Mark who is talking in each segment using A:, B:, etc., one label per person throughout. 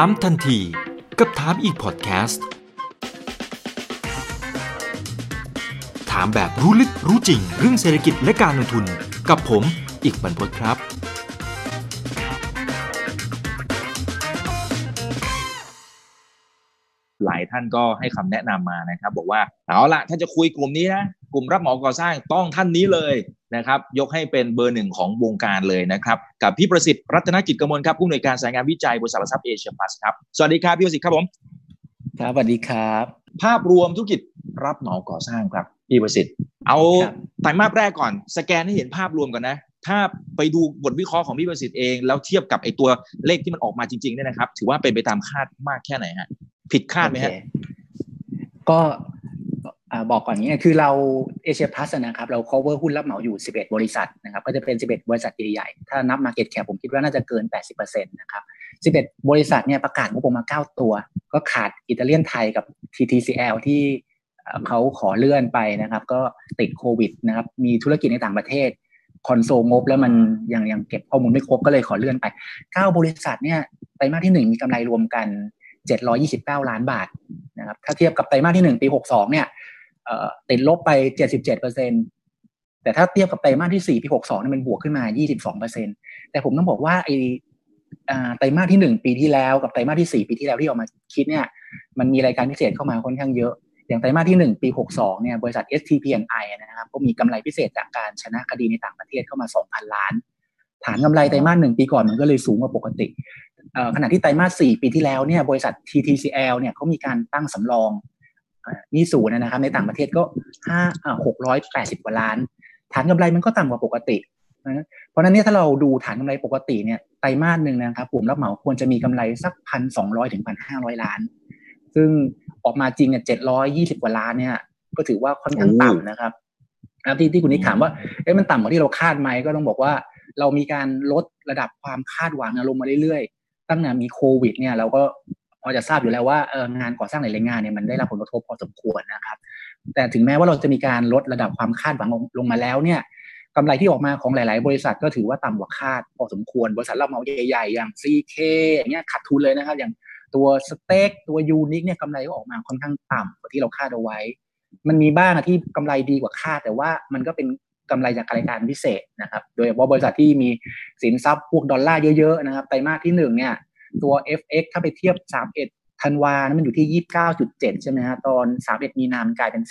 A: ามทันทีกับถามอีกพอดแคสต์ ถามแบบรู้ลึกรู้จริงเรื่องเศรษฐกิจและการลงทุนกับผมอีกบรรพตครับ
B: หลายท่านก็ให้คำแนะนำมานะครับ บอกว่าเอาละถ้าจะคุยกลุ่มนี้นะ กลุ่มรับเหมาก่อสร้างต้องท่านนี้เลย นะครับยกให้เป็นเบอร์หนึ่งของวงการเลยนะครับ กับพี่ประสิทธิ์รัตนกิจกมลครับผู้อำนวยการสายงานวิจัยบริษัทหลักทรัพย์เอเชียพลัสครับสวัสดีครับพี่ประสิทธิ์ครับผม
C: ครับสวัสดีครับ
B: ภาพรวมธุรกิจรับเหมาก่อสร้างครับพี่ประสิทธิ์ เอา
C: ครับ
B: ไตรมาสแรกก่อนสแกนให้เห็นภาพรวมก่อนนะถ้าไปดูบทวิเคราะห์ของพี่ประสิทธิ์เองแล้วเทียบกับไอตัวเลขที่มันออกมาจริงๆเนี่ยนะครับ ถือว่าเป็นไปตามคาดมากแค่ไหนฮะผิดคาดไหมฮะ
C: โอเคก็อ่า บอกก่อนนี้คือเราเอเชียพลัสนะครับเรา cover หุ้นรับเหมาอยู่ 11 บริษัทนะครับก็จะเป็น 11 บริษัทใหญ่ๆถ้านับ market cap ผมคิดว่าน่าจะเกิน 80%นะครับ11 บริษัทเนี่ยประกาศงบประมาณ9ตัว ก็ขาดอิตาเลียนไทยกับ TTCL ที่เขาขอเลื่อนไปนะครับก็ติดโควิดนะครับมีธุรกิจในต่างประเทศคอนโซลงบแล้วมันยังยังเก็บข้อมูลไม่ครบก็เลยขอเลื่อนไป 9 บริษัทเนี่ยไตรมาสที่ 1 มีกำไรรวมกัน 729 ล้านบาทนะครับถ้าเทียบกับไตรมาสที่ 1 ปี 62เนี่ย ติดลบไป 77เปอร์เซ็นแต่ถ้าเทียบกับไตรมาสที่ 4 ปี 62เนี่มันบวกขึ้นมา 22เปอร์เซ็นแต่ผมต้องบอกว่าไอไตรมาสที่ 1 ปีที่แล้วกับไตรมาสที่ 4 ปีที่แล้วที่ออกมาคิดเนี่ยมันมีรายการพิเศษเข้ามาค่อนข้างเยอะอย่างไตรมาสที่ 1 ปี 62เนี่ยบริษัท STP&I นะครับก็มีกำไรพิเศษจากการชนะคดีในต่างประเทศเข้ามา 2,000 ล้าน ฐานกำไรไตรมาสหนึ่งปีก่อนมันก็เลยสูงกว่าปกติขณะที่ไตรมาส 4 ปีที่แล้วเนี่ยบริษัท TTCL เนี่ยเขามีการตั้งสำรอง เอ่อหนี่ศูนย์นะครับในต่างประเทศก็ห้าหกร้อ่า680กว่าล้าน ฐานกำไรมันก็ต่ำกว่าปกตินะเพราะนั้นเนี่ยถ้าเราดูฐานกำไรปกติเนี่ยไตรมาสหนึ่งนะครับกลุ่มรับเหมาควรจะมีกำไรสักพันสองร้อยถึงพันห้าร้อยล้าน ซึ่งออกมาจริงเนี่ยเจ็ดร้อยยี่สิบกว่าล้านเนี่ยก็ถือว่าค่อนข้างต่ำนะครับนะที่ที่คุณนิกถามว่าเอ๊ะมันต่ำกว่าที่เราคาดไหมก็ต้องบอกว่า เรามีการลดระดับความคาดหวังลงมาเรื่อยๆ ตั้งแต่มีโควิดเนี่ยเราก็ พอจะทราบอยู่แล้วว่าเอองานก่อสร้างหลายๆงานเนี่ยมันได้รับผลกระทบพอสมควรนะครับ แต่ถึงแม้ว่าเราจะมีการลดระดับความคาดหวังลงมาแล้วเนี่ยกำไรที่ออกมาของหลาย ๆ บริษัทก็ถือว่าต่ำกว่าคาดพอสมควร บริษัทรับเมาใหญ่ๆอย่าง CK อย่างเงี้ยขาดทุนเลยนะครับ อย่างตัวสเต็กตัวยูนิคเนี่ยกำไรก็ออกมาค่อนข้างต่ำกว่าที่เราคาดเอาไว้ มันมีบ้างอะที่กำไรดีกว่าคาด แต่ว่ามันก็เป็นกำไรจากรายการพิเศษนะครับ โดยเฉพาะบริษัทที่มีสินทรัพย์พวกดอลลาร์เยอะ ๆ นะครับไตรมาสที่หนึ่งเนี่ย ตัว FX ถ้าไปเทียบ 31ธันวานะมันอยู่ที่ 29.7 ใช่ไหมฮะตอน 31 มีนามันกลายเป็น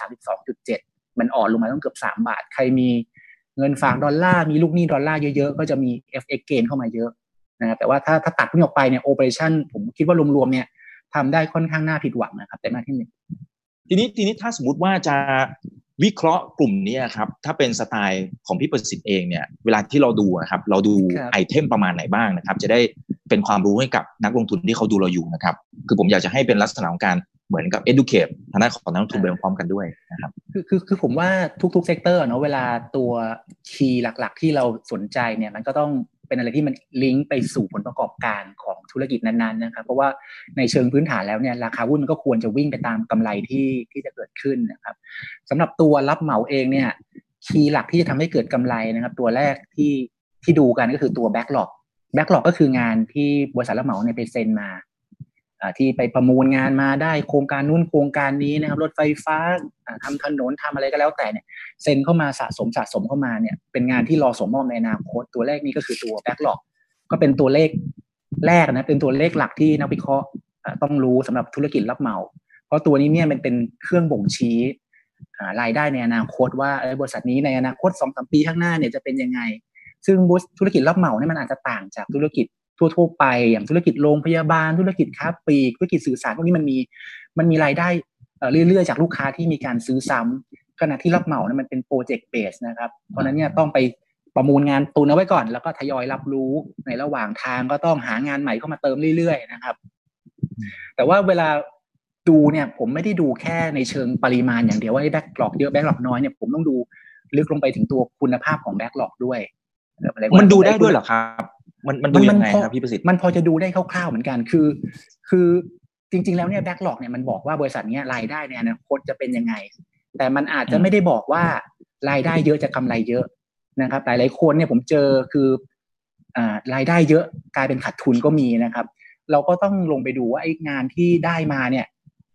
C: 32.7 มันอ่อนลงมาต้องเกือบ 3 บาท ใครมีเงินฝากดอลลาร์มีลูกหนี้ดอลลาร์เยอะๆ ก็จะมี FX เกนเข้ามาเยอะนะครับแต่ว่าถ้าถ้าตัดพวกนี้ออกไปเนี่ย operation ผมคิดว่ารวมๆเนี่ยทำได้ค่อนข้างน่าผิดหวังนะครับไตรมาสที่หนึ่ง
B: ทีนี้ทีนี้ถ้าสมมติว่าจะ วิเคราะห์กลุ่มนี้ครับถ้าเป็นสไตล์ของพี่ประสิทธิ์เองเนี่ยเวลาที่เราดูนะครับเราดู
C: ครับ
B: item ประมาณไหนบ้างนะครับ จะได้เป็นความรู้ให้กับนักลงทุนที่เขาดูเราอยู่นะครับ คือผมอยากจะให้เป็นลักษณะของการเหมือนกับ educate ทางด้านของนักลงทุนไปพร้อมๆกันด้วยนะครับ
C: คือคือคือผมว่าทุกๆ sector เนาะเวลาตัว key หลักๆ ที่เราสนใจเนี่ยมันก็ต้อง เป็นอะไรที่มันลิงก์ไปสู่ผลประกอบการของธุรกิจนั้นๆนะครับเพราะว่าในเชิงพื้นฐานแล้วเนี่ยราคาหุ้นมันก็ควรจะวิ่งไปตามกำไรที่ที่จะเกิดขึ้นนะครับสำหรับตัวรับเหมาเองเนี่ย key หลักที่จะทำให้เกิดกำไรนะครับ ตัวแรกที่ที่ดูกันก็คือตัวแบ็กหลอกแบ็กหลอกก็คืองานที่บริษัทรับเหมาในไปเซ็นมา ที่ไปประมูลงานมาได้โครงการนู้นโครงการนี้นะครับรถไฟฟ้าอ่าทำถนนทำอะไรก็แล้วแต่เนี่ยเซ็นเข้ามาสะสมสะสมเข้ามาเนี่ยเป็นงานที่รอสมมอบในอนาคตตัวเลขนี้ก็คือตัวแบ็กหลอกก็เป็นตัวเลขแรกนะเป็นตัวเลขหลักที่นักวิเคราะห์ต้องรู้สำหรับธุรกิจรับเหมา เพราะตัวนี้เนี่ยมันเป็นเครื่องบ่งชี้รายได้ในอนาคตว่าบริษัทนี้ในอนาคตสองสามปีข้างหน้าเนี่ยจะเป็นยังไง ซึ่งธุรกิจรับเหมาเนี่ยมันอาจจะต่างจากธุรกิจ ทั่วๆไป อย่างธุรกิจโรงพยาบาล ธุรกิจค้าปลีกธุรกิจสื่อสารพวกนี้มันมีมันมีรายได้เรื่อยๆ จากลูกค้าที่มีการซื้อซ้ำขณะที่รับเหมาเนี่ยมันเป็นโปรเจกต์เบสนะครับเพราะนั้นเนี่ยต้องไปประมูลงานตุนเอาไว้ก่อน แล้วก็ทยอยรับรู้ในระหว่างทางก็ต้องหางานใหม่เข้ามาเติมเรื่อยๆนะครับ แต่ว่าเวลาดูเนี่ยผมไม่ได้ดูแค่ในเชิงปริมาณอย่างเดียวว่า backlog เยอะ backlog น้อยเนี่ยผมต้องดูลึกลงไปถึงตัวคุณภาพของ backlog ด้วย
B: มันดูได้ด้วยเหรอครับ มันมันดูยังไง
C: พอ
B: ครับพี่ประสิทธิ์
C: มันพอจะดูได้คร่าวๆเหมือนกันคือ คือจริง ๆ แล้วเนี่ย backlog เนี่ยมันบอกว่าบริษัทเนี้ยรายได้ในอนาคตจะเป็นยังไง แต่มันอาจจะ
B: อืม
C: ไม่ได้บอกว่ารายได้เยอะจะกำไรเยอะนะครับหลายๆคนเนี่ยผมเจอคืออ่ารายได้เยอะกลายเป็นขาดทุนก็มีนะครับ เราก็ต้องลงไปดูว่าไอ้งานที่ได้มาเนี่ย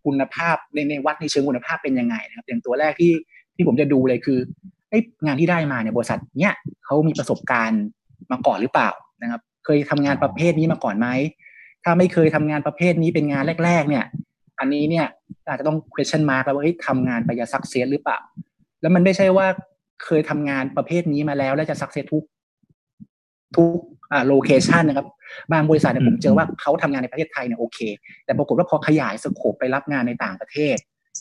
C: คุณภาพในในวัดในเชิงคุณภาพเป็นยังไงนะครับ อย่างตัวแรกที่ที่ผมจะดูเลยคือไอ้งานที่ได้มาเนี่ยบริษัทเนี่ยเขามีประสบการณ์มาก่อนหรือเปล่า นะครับ เคยทำงานประเภทนี้มาก่อนไหมถ้าไม่เคยทำงานประเภทนี้เป็นงานแรก ๆ เนี่ย อันนี้เนี่ยอาจจะต้อง question mark แล้วว่าทำงานไปจะ success หรือเปล่า แล้วมันไม่ใช่ว่าเคยทำงานประเภทนี้มาแล้ว แล้วจะ success ทุกทุกอ่า location นะครับ บางบริษัทเนี่ยผมเจอว่าเขาทำงานในประเทศไทยเนี่ยโอเค แต่ปรากฏว่าพอขยาย scope ไปรับงานในต่างประเทศ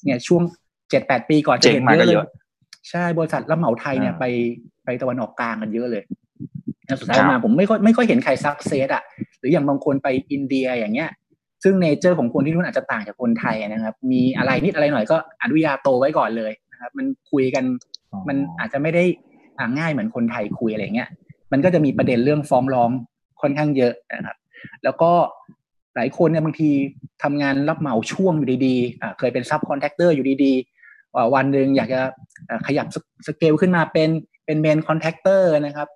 C: เนี่ยช่วงเจ็ดแปดปีก่อนจะเห็นเยอะเลยใช่บริษัทรับเหมาไทยเนี่ยไปไปตะวันออกกลางกันเยอะเลย สุดท้ายมาผมไม่ค่อยไม่ค่อยเห็นใคร success อะ หรืออย่างบางคนไปอินเดียอย่างเงี้ย ซึ่ง nature ของคนที่นู่นอาจจะต่างจากคนไทยนะครับ มีอะไรนิดอะไรหน่อยก็อนุญาโตไว้ก่อนเลยนะครับ มันคุยกันมันอาจจะไม่ได้ง่ายเหมือนคนไทยคุยอะไรเงี้ย มันก็จะมีประเด็นเรื่องฟ้องร้องค่อนข้างเยอะนะครับ แล้วก็หลายคนเนี่ยบางทีทำงานรับเหมาช่วงอยู่ดีๆ เคยเป็น subcontractor อยู่ดีๆ วันหนึ่งอยากจะขยับสเกลขึ้นมาเป็นเป็น main contractor นะครับ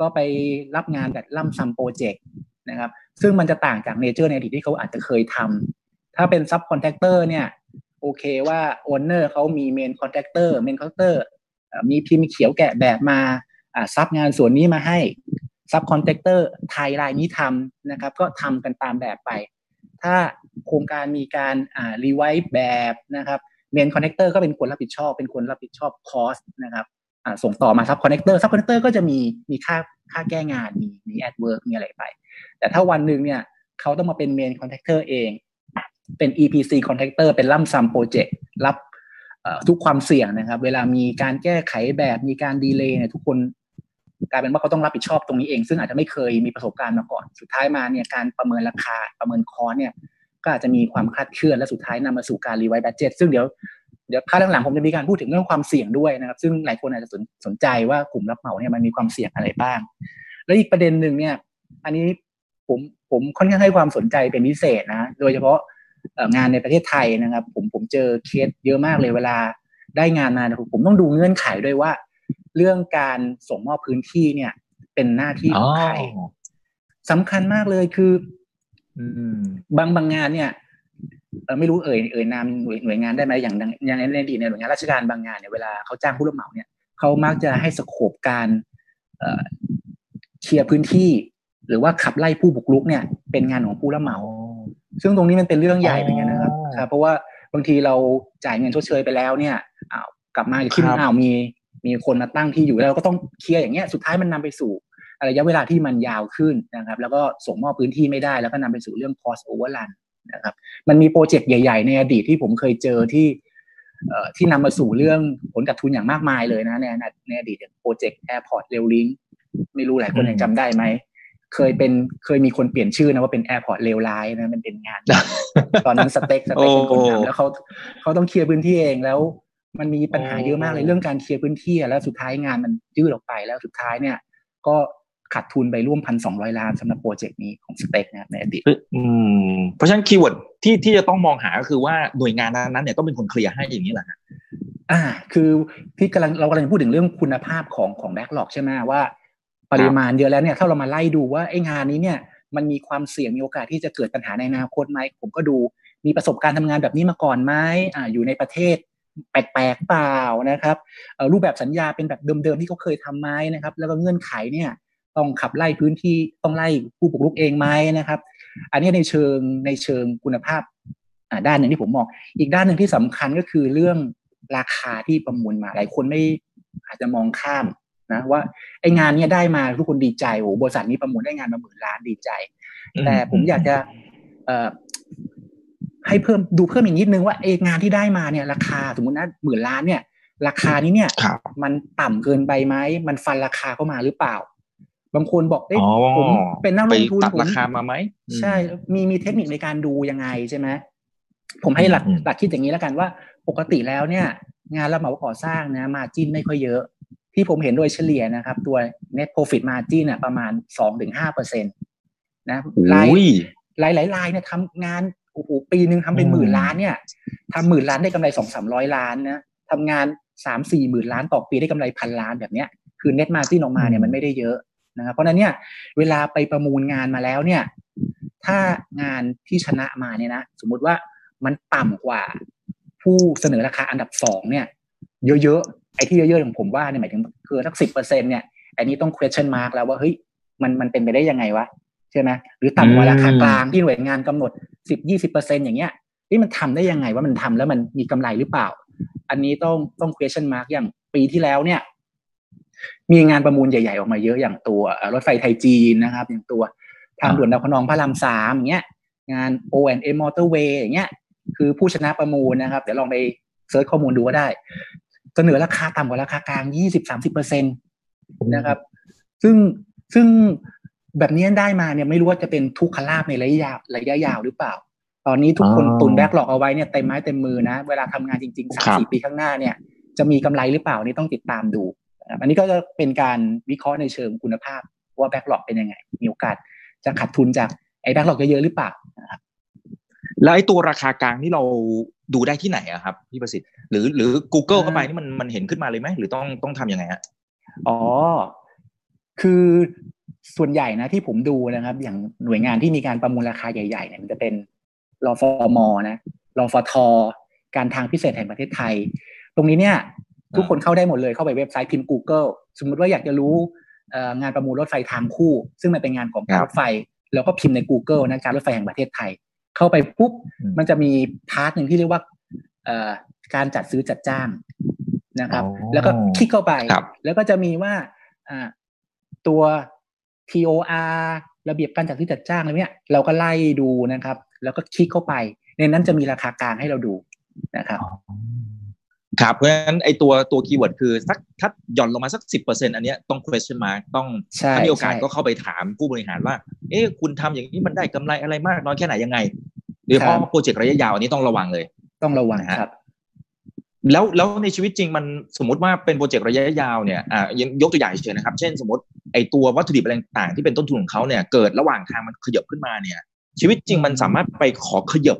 C: ก็ไปรับงานแบบ lump sum project นะครับ ซึ่งมันจะต่างจาก nature ในอดีตที่เขาอาจจะเคยทำถ้าเป็น subcontractor เนี่ยโอเคว่า owner เขามี main contractor main contractor มีพิมพ์เขียวแกะแบบมาซับงานส่วนนี้มาให้ subcontractor ไทยรายนี้ทำนะครับ ก็ทำกันตามแบบไป ถ้าโครงการมีการ revise แบบนะครับ main contractor ก็เป็นคนรับผิดชอบ เป็นคนรับผิดชอบ cost นะครับ ส่งต่อมา subcontractor subcontractor ก็จะมีมีค่าค่าแก้งานมีมี add work มีอะไรไป แต่ถ้าวันหนึ่งเนี่ยเขาต้องมาเป็น main contractor เอง เป็น EPC คอนแทคเตอร์เป็น lump sum project รับทุกความเสี่ยงนะครับ เวลามีการแก้ไขแบบมีการ delay เนี่ยทุกคนกลายเป็นว่าเขาต้องรับผิดชอบตรงนี้เอง ซึ่งอาจจะไม่เคยมีประสบการณ์มาก่อน สุดท้ายมาเนี่ยการประเมินราคาประเมินคอเนี่ย ก็อาจจะมีความคลาดเคลื่อนและสุดท้ายนำมาสู่การ revise budget ซึ่งเดี๋ยว เดี๋ยวภาคหลังๆผมจะมีการพูดถึงเรื่องความเสี่ยงด้วยนะครับ ซึ่งหลายคนอาจจะสนสนใจว่ากลุ่มรับเหมาเนี่ยมันมีความเสี่ยงอะไรบ้าง แล้วอีกประเด็นหนึ่งเนี่ย อันนี้ผมผมค่อนข้างให้ความสนใจเป็นพิเศษนะ โดยเฉพาะงานในประเทศไทยนะครับ ผมผมเจอเคสเยอะมากเลยเวลาได้งานมาผมต้องดูเงื่อนไขด้วยว่า เรื่องการส่งมอบพื้นที่เนี่ย เป็นหน้าที่ของใครสำคัญมากเลยคือบางบางงานเนี่ย ไม่รู้เอ่ยเอ่ยนามหน่วยหน่วยงานได้ไหมอย่างอย่างในอดีตในหน่วยงานราชการบางงานเนี่ยเวลาเขาจ้างผู้รับเหมาเนี่ยเขามักจะให้สโคปการเคลียร์พื้นที่ หรือว่าขับไล่ผู้บุกรุกเนี่ย เป็นงานของผู้รับเหมา ซึ่งตรงนี้มันเป็นเรื่องใหญ่เหมือนกันนะครับเพราะว่าบางทีเราจ่ายเงินชดเชยไปแล้วเนี่ยอ้าวกลับมาที่อ้าวมีมีคนมาตั้งที่อยู่แล้วก็ต้องเคลียร์อย่างเงี้ยสุดท้ายมันนำไปสู่ระยะเวลาที่มันยาวขึ้นนะครับ แล้วก็ส่งมอบพื้นที่ไม่ได้แล้วก็นำไปสู่เรื่อง cost overrun นะครับ มันมีโปรเจกต์ใหญ่ ๆ ในอดีตที่ผมเคยเจอที่ที่นำมาสู่เรื่องผลขาดทุนอย่างมากมายเลยนะในในอดีต project Airport Rail Link ไม่รู้หลายคนยังจำได้ไหม เคยเป็นเคยมีคนเปลี่ยนชื่อนะว่าเป็น Airport Rail Line นะมันเป็นงาน ตอนนั้น STEC STEC เป็นคนทำแล้วเขาเขาต้อง clear พื้นที่เองแล้วมันมีปัญหาเยอะมากเลยเรื่องการ clear พื้นที่แล้วสุดท้ายงานมันยืดออกไปแล้วสุดท้ายเนี่ย ก็ ขาดทุนไปร่วมพันสองร้อยล้านสำหรับ project นี้ของ STEC นะในอดีต
B: เพราะฉะนั้น keyword ที่ที่จะต้องมองหาก็คือว่าหน่วยงานนั้นเนี่ยต้องเป็นคน clear ให้อย่างนี้แหละ
C: อ่า คือพี่กำลังเรากำลังพูดถึงเรื่องคุณภาพของของ backlog ใช่ไหมว่า ปริมาณเยอะแล้วเนี่ยถ้าเรามาไล่ดูว่าไอ้งานนี้เนี่ยมันมีความเสี่ยงมีโอกาสที่จะเกิดปัญหาในอนาคตไหมผมก็ดูมีประสบการณ์ทำงานแบบนี้มาก่อนไหมอ่าอยู่ในประเทศแปลกๆเปล่านะครับรูปแบบสัญญาเป็นแบบเดิมๆที่เขาเคยทำไหมนะครับ แล้วก็เงื่อนไขเนี่ย ต้องขับไล่พื้นที่ต้องไล่ผู้บุกรุกเองไหมนะครับ อันนี้ในเชิงในเชิงคุณภาพด้านหนึ่งที่ผมมองอีกด้านหนึ่งที่สำคัญก็คือเรื่องราคาที่ประมูลมาหลายคนไม่อาจจะมองข้ามนะว่าไอ้งานนี้ได้มาทุกคนดีใจโอ้บริษัทนี้ประมูลได้งานมาหมื่นล้านดีใจ แต่ผมอยากจะเอ่อให้เพิ่มดูเพิ่มอีกนิดนึงว่าไอ้งานที่ได้มาเนี่ย ราคาสมมตินะหมื่นล้านเนี่ย ราคานี้เนี่ย มันต่ำเกินไปไหมมันฟันราคาเข้ามาหรือเปล่า บางคนบอกเอ้ผมเป็นนักลงทุน
B: ผมราคามาไหม
C: ใช่มีมีเทคนิคในการดูยังไงใช่ไหมผมให้หลักหลักคิดอย่างนี้แล้วกันว่า ปกติแล้วเนี่ย งานรับเหมาก่อสร้างนะมาจิ้นไม่ค่อยเยอะ ที่ผมเห็นโดยเฉลี่ยนะครับ ตัว net profit margin น่ะประมาณสองถึงห้าเปอร์เซ็นตนะรายหลายหลายรายเนี่ยทำงานโอ้โหปีหนึ่งทำเป็นหมื่นล้านเนี่ยทำหมื่นล้านได้กำไรสองสามร้อยล้านนะทำงานสามสี่หมื่นล้านต่อปีได้กำไรพันล้านแบบเนี้ยคือ net margin ออกมาเนี่ยมันไม่ได้เยอะ นะครับเพราะนั้นเนี่ยเวลาไปประมูลงานมาแล้วเนี่ย ถ้างานที่ชนะมาเนี่ยนะสมมุติว่ามันต่ำกว่า ผู้เสนอราคาอันดับสองเนี่ย เยอะๆไอ้ที่เยอะๆของผมว่าเนี่ยหมายถึงคือสักสิบเปอร์เซ็นเนี่ยอันนี้ต้อง question mark แล้วว่าเฮ้ยมันมันเป็นไปได้ยังไงวะใช่ไหมหรือต่ำกว่าราคากลางที่หน่วยงานกำหนดสิบยี่สิบเปอร์เซ็นอย่างเงี้ยนี่มันทำได้ยังไงว่ามันทำแล้วมันมีกำไรหรือเปล่า อันนี้ต้องต้อง question mark อย่างปีที่แล้วเนี่ย มีงานประมูลใหญ่ ๆ ออกมาเยอะอย่างตัวรถไฟไทยจีนนะครับ อย่างตัวทางด่วนดาวพนองพระรามสามอย่างเงี้ย งาน O&M Motorway อย่างเงี้ย คือผู้ชนะประมูลนะครับ เดี๋ยวลองไปเซิร์ชข้อมูลดูก็ได้ เสนอราคาต่ำกว่าราคากลางยี่สิบสามสิบเปอร์เซ็นตนะครับ ซึ่งซึ่งแบบนี้ได้มาเนี่ยไม่รู้ว่าจะเป็นทุกขลาบในระยะยาวระยะยาวหรือเปล่า ตอนนี้ทุกคนตุนแบ็กหลอกเอาไว้เนี่ยเต็มไม้เต็มมือนะ เวลาทำงานจริงๆสามสี่ปีข้างหน้าเนี่ย จะมีกำไรหรือเปล่านี่ต้องติดตามดู อันนี้ก็จะเป็นการวิเคราะห์ในเชิงคุณภาพว่าแบ็กหลอกเป็นยังไง มีโอกาสจะขาดทุนจากไอ้แบ็กหลอกเยอะๆหรือเปล่านะครับ
B: แล้วไอ้ตัวราคากลางที่เราดูได้ที่ไหนอะครับพี่ประสิทธิ์หรือหรือ Google เข้าไปนี่มันมันเห็นขึ้นมาเลยไหมหรือต้องต้องทำยังไงฮะ
C: อ๋อ คือส่วนใหญ่นะที่ผมดูนะครับ อย่างหน่วยงานที่มีการประมูลราคาใหญ่ๆเนี่ยมันจะเป็นรอฟอมอนะรอฟทการทางพิเศษแห่งประเทศไทย ตรงนี้เนี่ย ทุกคนเข้าได้หมดเลยเข้าไปเว็บไซต์พิมพ์ Google สมมติว่าอยากจะรู้งานประมูลรถไฟทางคู่ ซึ่งมันเป็นงานของการรถไฟ แล้วก็พิมพ์ใน Google นะการรถไฟแห่งประเทศไทย เข้าไปปุ๊บ มันจะมี part หนึ่งที่เรียกว่าการจัดซื้อจัดจ้างนะครับ แล้วก็คลิกเข้าไป แล้วก็จะมีว่าตัว TOR ระเบียบการจัดซื้อจัดจ้างอะไรเนี้ยเราก็ไล่ดูนะครับ แล้วก็คลิกเข้าไป ในนั้นจะมีราคากลางให้เราดูนะครับ
B: ครับเพราะฉะนั้นไอ้ตัวตัว keyword คือสักถ้าหย่อนลงมาสักสิบเปอร์เซ็นต์อันนี้ต้อง question mark ต้องถ้ามีโอกาสก็เข้าไปถามผู้บริหารว่า เอ๊ะคุณทำอย่างนี้มันได้กำไรอะไรมากน้อยแค่ไหนยังไงโดยเฉพาะโปรเจกต์ระยะยาวอันนี้ต้องระวังเลย
C: ต้องระวังครับ
B: แล้วแล้วในชีวิตจริงมันสมมติว่าเป็นโปรเจกต์ระยะยาวเนี่ยอ่ายกตัวอย่างเฉยนะครับ เช่นสมมติไอตัววัตถุดิบอะไรต่างที่เป็นต้นทุนของเขาเนี่ยเกิดระหว่างทางมันขยับขึ้นมาเนี่ย ชีวิตจริงมันสามารถไปขอขยับ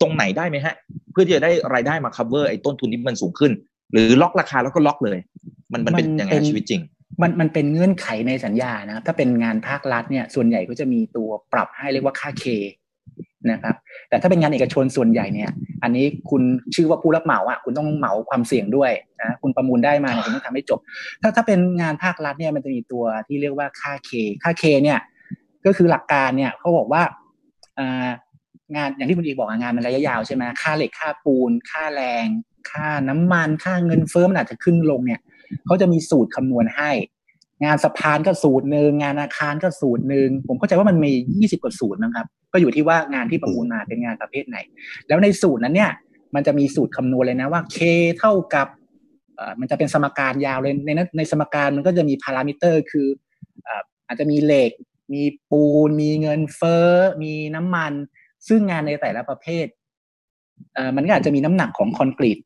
B: ตรงไหนได้ไหมฮะ เพื่อที่จะได้รายได้มา cover ไอ้ต้นทุนที่มันสูงขึ้น หรือล็อกราคาแล้วก็ล็อกเลย มันมันเป็นยังไงชีวิตจริง
C: มันมันเป็นเงื่อนไขในสัญญานะถ้าเป็นงานภาครัฐเนี่ยส่วนใหญ่ก็จะมีตัวปรับให้เรียกว่าค่าเคนะครับแต่ถ้าเป็นงานเอกชนส่วนใหญ่เนี่ย อันนี้คุณชื่อว่าผู้รับเหมาอะคุณต้องเหมาความเสี่ยงด้วยนะคุณประมูลได้มาเนี่ยคุณต้องทำให้จบ ถ้าถ้าเป็นงานภาครัฐเนี่ยมันจะมีตัวที่เรียกว่าค่าเคค่าเคเนี่ย ก็คือหลักการเนี่ยเขาบอกว่าอ่า งานอย่างที่คุณอีบอกงานมันระยะยาวใช่ไหมค่าเหล็กค่าปูน ค่าแรง ค่าน้ำมันค่าเงินเฟ้อมันอาจจะขึ้นลงเนี่ยเขาจะมีสูตรคำนวณให้ งานสะพานก็สูตรหนึ่งงานอาคารก็สูตรหนึ่งผมเข้าใจว่ามันมียี่สิบกว่าสูตรนะครับ ก็อยู่ที่ว่างานที่ประมูลมาเป็นงานประเภทไหน แล้วในสูตรนั้นเนี่ย มันจะมีสูตรคำนวณเลยนะว่า K เท่ากับมันจะเป็นสมการยาวเลยในนั้นในสมการมันก็จะมีพารามิเตอร์ คืออาจจะมีเหล็กมีปูน มีเงินเฟ้อ มีน้ำมัน ซึ่งงานในแต่ละประเภทเอ่อมันก็อาจจะมีน้ำหนักของคอนกรีต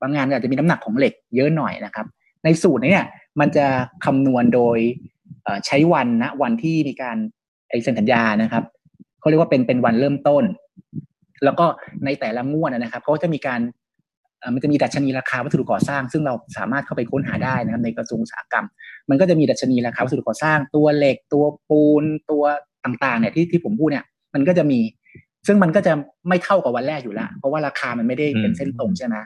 C: บางงานอาจจะมีน้ำหนักของเหล็กเยอะหน่อยนะครับ ในสูตรนี้มันจะคำนวณโดยใช้วันนะวันที่มีการไอเซ็นสัญญานะครับเขาเรียกว่าเป็นเป็นวันเริ่มต้น แล้วก็ในแต่ละงวดนะครับเขาจะมีการมันจะมีดัชนีราคาวัสดุก่อสร้าง ซึ่งเราสามารถเข้าไปค้นหาได้นะครับ ในกระทรวงอุตสาหกรรม มันก็จะมีดัชนีราคาวัสดุก่อสร้าง ตัวเหล็กตัวปูนตัวต่างๆเนี่ยที่ที่ผมพูดเนี่ย มันก็จะมี ซึ่งมันก็จะไม่เท่ากับวันแรกอยู่แล้วเพราะว่าราคามันไม่ได้เป็นเส้นตรงใช่ไหม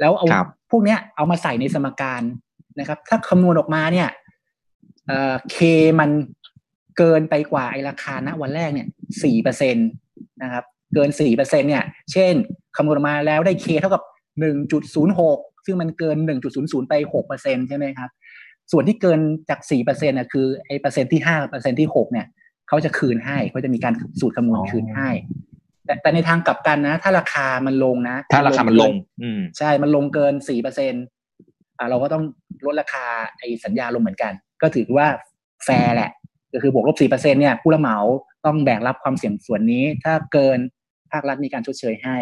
C: แล้วเอาพวกเนี้ยเอามาใส่ในสมการนะครับ ถ้าคำนวณออกมาเนี่ยเอ่อเคมันเกินไปกว่าไอราคาณวันแรกเนี่ยสี่เปอร์เซ็นตนะครับ เกินสี่เปอร์เซ็นเนี่ย เช่นคำนวณมาแล้วได้เคเท่ากับหนึ่งจุดศูนย์หกซึ่งมันเกินหนึ่งจุดศูนย์ศูนย์ไปหกเปอร์เซ็นใช่ไหมครับ ส่วนที่เกินจากสี่เปอร์เซ็นต์น่ะคือไอเปอร์เซ็นที่ห้าเปอร์เซ็นที่หกเนี่ย เขาจะคืนให้เขาจะมีการสูตรคำนวณคืนให้ แต่แต่ในทางกลับกันนะ ถ้าราคามันลงนะ
B: ถ้าราคามันลง
C: อือใช่มันลงเกินสี่เปอร์เซ็นต์อ่าเราก็ต้องลดราคาไอ้สัญญาลงเหมือนกัน ก็ถือว่าแฟร์แหละ ก็คือบวกลบสี่เปอร์เซ็นต์เนี่ย ผู้รับเหมาต้องแบกรับความเสี่ยงส่วนนี้ ถ้าเกินภาครัฐมีการชดเชยให้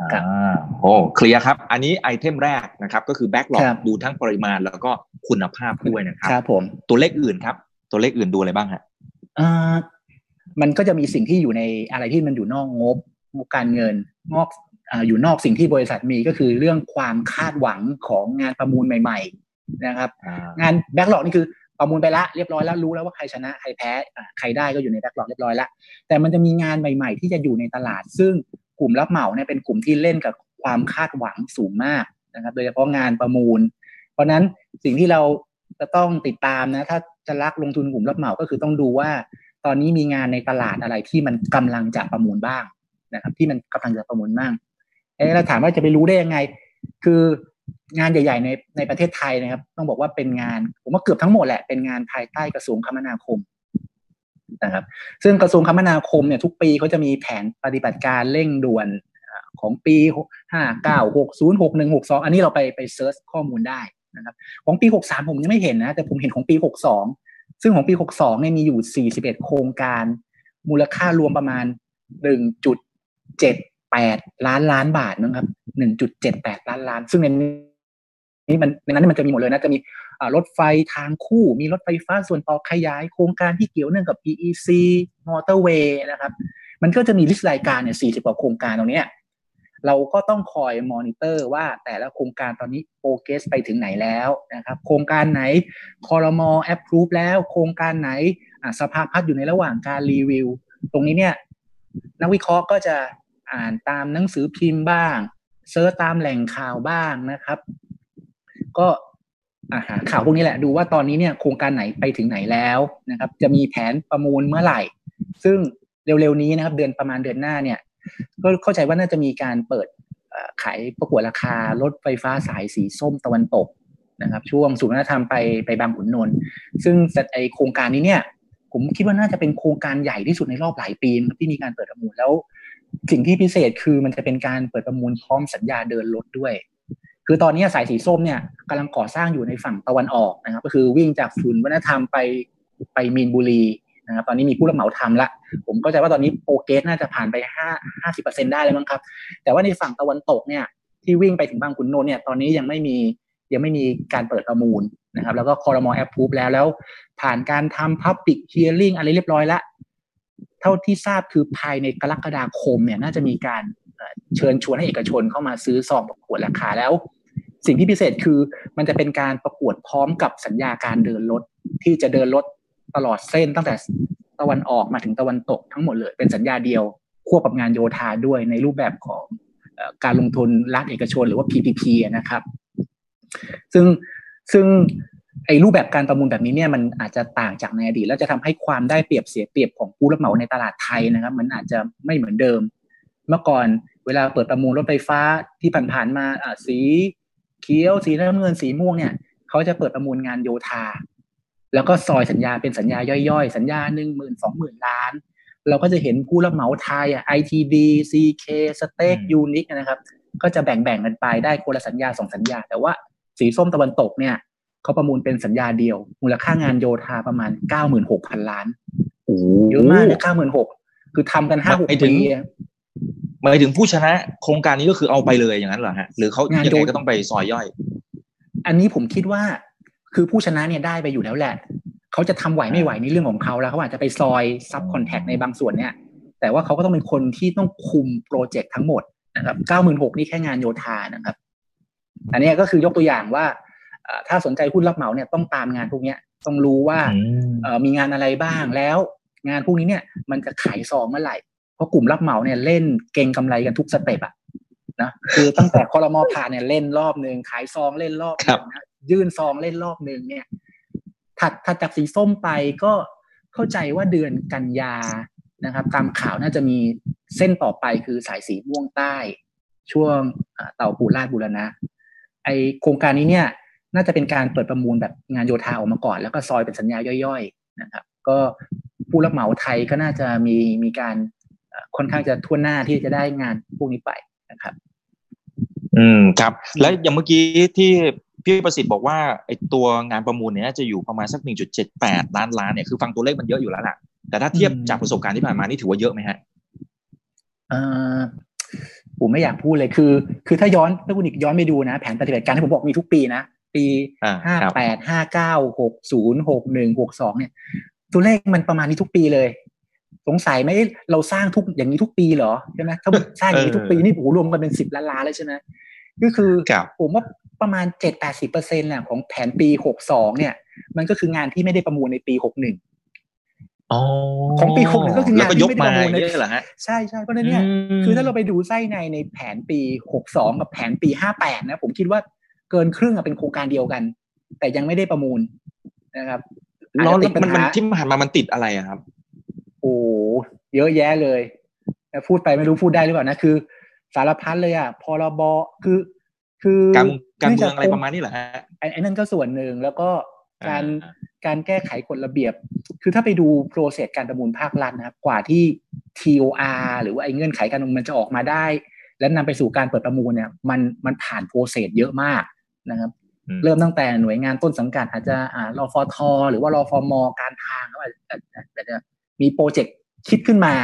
B: อ่าโอ้ clear ครับ อันนี้ item แรกนะครับ ก็คือ backlog ดูทั้งปริมาณแล้วก็คุณภาพด้วยนะครับ
C: ครับผม
B: ตัวเลขอื่นครับ ตัวเลขอื่นดูอะไรบ้างฮะ
C: อ่า มันก็จะมีสิ่งที่อยู่ในอะไรที่มันอยู่นอกงบงบการเงินนอกอยู่นอกสิ่งที่บริษัทมีก็คือเรื่องความคาดหวังของงานประมูลใหม่ ๆ นะครับ งานแบ็กหลอกนี่คือประมูลไปละเรียบร้อยแล้วรู้แล้วว่าใครชนะใครแพ้ใครได้ก็อยู่ในแบ็กหลอกเรียบร้อยแล้วแต่มันจะมีงานใหม่ ๆ ที่จะอยู่ในตลาด ซึ่งกลุ่มรับเหมาเนี่ยเป็นกลุ่มที่เล่นกับความคาดหวังสูงมากนะครับ โดยเฉพาะงานประมูล เพราะนั้นสิ่งที่เราจะต้องติดตามนะถ้า จะรักลงทุนกลุ่มรับเหมาก็คือต้องดูว่า ตอนนี้มีงานในตลาดอะไรที่มันกำลังจะประมูลบ้างนะครับ ที่มันกำลังจะประมูลบ้างเอ๊เราถามว่าจะไปรู้ได้ยังไง คืองานใหญ่ ๆ ในในประเทศไทยนะครับ ต้องบอกว่าเป็นงาน ผมว่าเกือบทั้งหมดแหละเป็นงานภายใต้กระทรวงคมนาคมนะครับ ซึ่งกระทรวงคมนาคมเนี่ยทุกปีเขาจะมีแผนปฏิบัติการเร่งด่วนของปีห้าเก้าหกศูนย์หกหนึ่งหกสองอันนี้เราไปไปเซิร์ชข้อมูลได้ นะครับของปีหกสามผมยังไม่เห็นนะ แต่ผมเห็นของปีหกสองซึ่งของปีหกสองเนี่ยมีอยู่สี่สิบเอ็ดโครงการ มูลค่ารวมประมาณหนึ่งจุดเจ็ดแปดล้านล้านบาทนะครับหนึ่งจุดเจ็ดแปดล้านล้าน ซึ่งในนี้มันในนั้นมันจะมีหมดเลยนะ จะมีรถไฟทางคู่ มีรถไฟฟ้าส่วนต่อขยาย โครงการที่เกี่ยวเนื่องกับ EEC มอเตอร์เวย์นะครับ มันก็จะมี list รายการเนี่ยสี่สิบกว่าโครงการตรงนี้ เราก็ต้องคอยมอนิเตอร์ว่าแต่ละโครงการตอนนี้ progress ไปถึงไหนแล้วนะครับ โครงการไหนครม. approve แล้ว โครงการไหนสภาพัฒน์อยู่ในระหว่างการรีวิว ตรงนี้เนี่ยนักวิเคราะห์ก็จะอ่านตามหนังสือพิมพ์บ้าง search ตามแหล่งข่าวบ้างนะครับ ก็หาข่าวพวกนี้แหละดูว่าตอนนี้เนี่ยโครงการไหนไปถึงไหนแล้วนะครับ จะมีแผนประมูลเมื่อไหร่ ซึ่งเร็วๆนี้นะครับ เดือนประมาณเดือนหน้าเนี่ย ก็เข้าใจว่าน่าจะมีการเปิดขายประกวดราคารถไฟฟ้าสายสีส้มตะวันตกนะครับช่วงสุนทรธรรมไปไปบางขุนนนท์ซึ่งไอโครงการนี้เนี่ย ผมคิดว่าน่าจะเป็นโครงการใหญ่ที่สุดในรอบหลายปีครับที่มีการเปิดประมูลแล้ว สิ่งที่พิเศษคือมันจะเป็นการเปิดประมูลพร้อมสัญญาเดินรถด้วย คือตอนนี้สายสีส้มเนี่ยกำลังก่อสร้างอยู่ในฝั่งตะวันออกนะครับ ก็คือวิ่งจากศูนย์วัฒนธรรมไปไปมีนบุรี นะครับตอนนี้มีผู้รับเหมาทำละ ผมก็จะว่าตอนนี้ progress น่าจะผ่านไปห้าห้าสิบเปอร์เซ็นต์ได้เลยมั้งครับ แต่ว่าในฝั่งตะวันตกเนี่ยที่วิ่งไปถึงบางขุนนนท์เนี่ยตอนนี้ยังไม่มียังไม่มีการเปิดประมูลนะครับ แล้วก็ครม. approve แล้วแล้ว ผ่านการทำ public hearing อะไรเรียบร้อยละเท่าที่ทราบคือภายในกรกฎาคมเนี่ยน่าจะมีการเชิญชวนให้เอกชนเข้ามาซื้อซองประกวดราคาแล้ว สิ่งที่พิเศษคือมันจะเป็นการประกวดพร้อมกับสัญญาการเดินรถที่จะเดินรถ ตลอดเส้นตั้งแต่ตะวันออกมาถึงตะวันตกทั้งหมดเลยเป็นสัญญาเดียวควบกับงานโยธาด้วยในรูปแบบของการลงทุนรัฐเอกชนหรือว่า PPP นะครับ ซึ่งซึ่งไอ้รูปแบบการประมูลแบบนี้เนี่ยมันอาจจะต่างจากในอดีตแล้วจะทำให้ความได้เปรียบเสียเปรียบของผู้รับเหมาในตลาดไทยนะครับ มันอาจจะไม่เหมือนเดิม เมื่อก่อนเวลาเปิดประมูลรถไฟฟ้าที่ผ่านๆมาสีเขียวสีน้ำเงินสีม่วงเนี่ยเขาจะเปิดประมูลงานโยธา แล้วก็ซอยสัญญาเป็นสัญญาย่อยๆ สัญญาหนึ่งหมื่นสองหมื่นล้าน เราก็จะเห็นผู้รับเหมาไทยอะ ITD CK สเต็กยูนิคนะครับ ก็จะแบ่งๆกันไปได้คนละสัญญาสองสัญญา แต่ว่าสีส้มตะวันตกเนี่ยเขาประมูลเป็นสัญญาเดียว มูลค่างานโยธาประมาณเก้าหมื่นหกพันล้านเยอะมากเลยเก้าหมื่นหกคือทำกันห้าหกปี
B: หมายถึงผู้ชนะโครงการนี้ก็คือเอาไปเลยอย่างนั้นเหรอฮะหรือเขายังไงก็ต้องไปซอยย่อย
C: อันนี้ผมคิดว่า คือผู้ชนะเนี่ยได้ไปอยู่แล้วแหละเขาจะทำไหวไม่ไหวนี่เรื่องของเขาแล้วเขาอาจจะไปซอยซับคอนแทคในบางส่วนเนี่ย แต่ว่าเขาก็ต้องเป็นคนที่ต้องคุมโปรเจกต์ทั้งหมดนะครับเก้าหมื่นหกนี่แค่งานโยธานะครับ อันนี้ก็คือยกตัวอย่างว่าถ้าสนใจหุ้นรับเหมาเนี่ยต้องตามงานพวกนี้ต้องรู้ว่ามีงานอะไรบ้างแล้ว งานพวกนี้เนี่ยมันจะขายซองเมื่อไหร่เพราะกลุ่มรับเหมาเนี่ยเล่นเก่งกำไรกันทุกสเต็ปอะนะคือตั้งแต่คอรมอผ่านเนี่ยเล่นรอบหนึ่งขายซองเล่นรอบนึงนะ ยื่นซองเล่นรอบหนึ่งเนี่ย ถัดถัดจากสีส้มไปก็เข้าใจว่าเดือนกันยานะครับ ตามข่าวน่าจะมีเส้นต่อไปคือสายสีม่วงใต้ ช่วงเต่าปูราดบุรณะ ไอโครงการนี้เนี่ย น่าจะเป็นการเปิดประมูลแบบงานโยธาออกมาก่อน แล้วก็ซอยเป็นสัญญาย่อยๆนะครับ ก็ผู้รับเหมาไทยก็น่าจะมีมีการค่อนข้างจะทั่วหน้าที่จะได้งานพวกนี้ไปนะครับ
B: อืมครับ แล้วอย่างเมื่อกี้ที่ พี่ประสิทธิ์บอกว่าไอ้ตัวงานประมูลเนี่ยจะอยู่ประมาณสักหนึ่งจุดเจ็ดแปดล้านล้านเนี่ยคือฟังตัวเลขมันเยอะอยู่แล้วแหละแต่ถ้าเทียบจากประสบการณ์ที่ผ่านมานี่ถือว่าเยอะไหมฮะ
C: อ่าผมไม่อยากพูดเลยคือ คือถ้าย้อนถ้าคุณอีกย้อนไปดูนะ แผนปฏิบัติการที่ผมบอกมีทุกปีนะ ปีห้าแปดห้าเก้าหกศูนย์หกหนึ่งหกสองเนี่ย ตัวเลขมันประมาณนี้ทุกปีเลย สงสัยไหมเราสร้างทุกอย่างนี้ทุกปีเหรอใช่ไหมถ้าสร้างอย่างนี้ทุกปีนี่โอ้โหรวมกันเป็นสิบล้านล้านเลยใช่ไหมก็คือผมว่า ประมาณเจ็ดแปดสิบเปอร์เซ็นต์น่ะของแผนปีหกสองเนี่ย มันก็คืองานที่ไม่ได้ประมูลในปีหกหนึ่งของปีหกหนึ่งก็คืองานที่ไม่ได้ประมูลใน
B: เหรอฮะ
C: ใช่ใช่เพราะนั้นเนี่ยคือถ้าเราไปดูไส้ในในแผนปีหกสองกับแผนปีห้าแปดนะ ผมคิดว่าเกินครึ่งเป็นโครงการเดียวกัน แต่ยังไม่ได้ประมูลนะครับ
B: ล้อมันมันที่ผ่านมามันติดอะไรอะครับ
C: โอ้เยอะแยะเลยพูดไปไม่รู้พูดได้หรือเปล่านะคือ สารพัดเลยอะพรบคือ คือ
B: การการเมืองอะไรประมาณนี้เหรอฮะ
C: ไอ้นั่นก็ส่วนหนึ่งแล้วก็การการแก้ไขกฎระเบียบ คือถ้าไปดู process การประมูลภาครัฐนะครับ กว่าที่ TOR หรือว่าไอ้เงื่อนไขการประมูลมันจะออกมาได้ และนำไปสู่การเปิดประมูลเนี่ย มันมันผ่าน process เยอะมากนะครับ เริ่มตั้งแต่หน่วยงานต้นสังกัดอาจจะอ่ารอฟทหรือว่ารอฟมการทางก็อาจจะมี project คิดขึ้นมา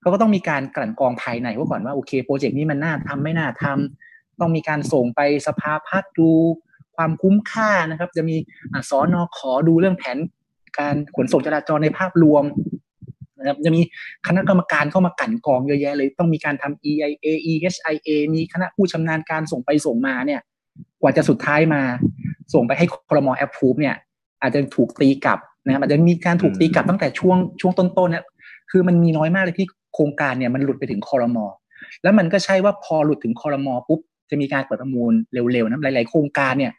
C: เขาก็ต้องมีการกลั่นกรองภายในว่าก่อนว่าโอเค project นี้มันน่าทำไม่น่าทำ ต้องมีการส่งไปสภาพัฒน์ดูความคุ้มค่านะครับ จะมีสอนอขอดูเรื่องแผนการขนส่งจราจรในภาพรวมนะครับจะมีคณะกรรมการเข้ามากั่นกรองเยอะแยะเลย ต้องมีการทำ EIA EHIA มีคณะผู้ชำนาญการส่งไปส่งมาเนี่ย กว่าจะสุดท้ายมา ส่งไปให้คอรมอแอปพูฟเนี่ย อาจจะถูกตีกลับนะครับอาจจะมีการถูกตีกลับตั้งแต่ช่วงช่วงต้นๆเนี่ยคือมันมีน้อยมากเลยที่โครงการเนี่ยมันหลุดไปถึงคอรมอแล้วมันก็ใช่ว่าพอหลุดถึงคอรมอปุ๊บ จะมีการเปิดประมูลเร็วๆนะหลาย ๆ โครงการเนี่ย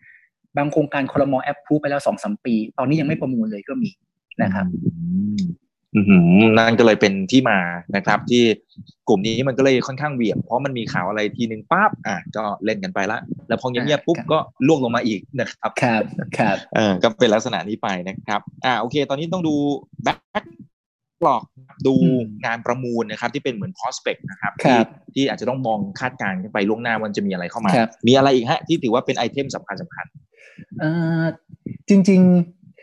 C: บางโครงการคอรมอแอปพูไปแล้วสองสมปี ตอนนี้ยังไม่ประมูลเลยก็มีนะครับ
B: นั่นก็เลยเป็นที่มานะครับ ที่กลุ่มนี้มันก็เลยค่อนข้างเหวี่ยงเพราะมันมีข่าวอะไรทีหนึ่งปั๊บอะก็เล่นกันไปละ แล้วพอเงียบๆปุ๊บก็ล่วงลงมาอีกนะครับ
C: ครับครับ
B: เออก็เป็นลักษณะนี้ไปนะครับ อ่าโอเค ตอนนี้ต้องดูbacklog ดูงานประมูลนะครับที่เป็นเหมือน prospect นะครับที่ที่อาจจะต้องมองคาดการณ์ไปล่วงหน้ามันจะมีอะไรเข้ามา มีอะไรอีกฮะที่ถือว่าเป็น item สำคัญสำคัญ
C: จริง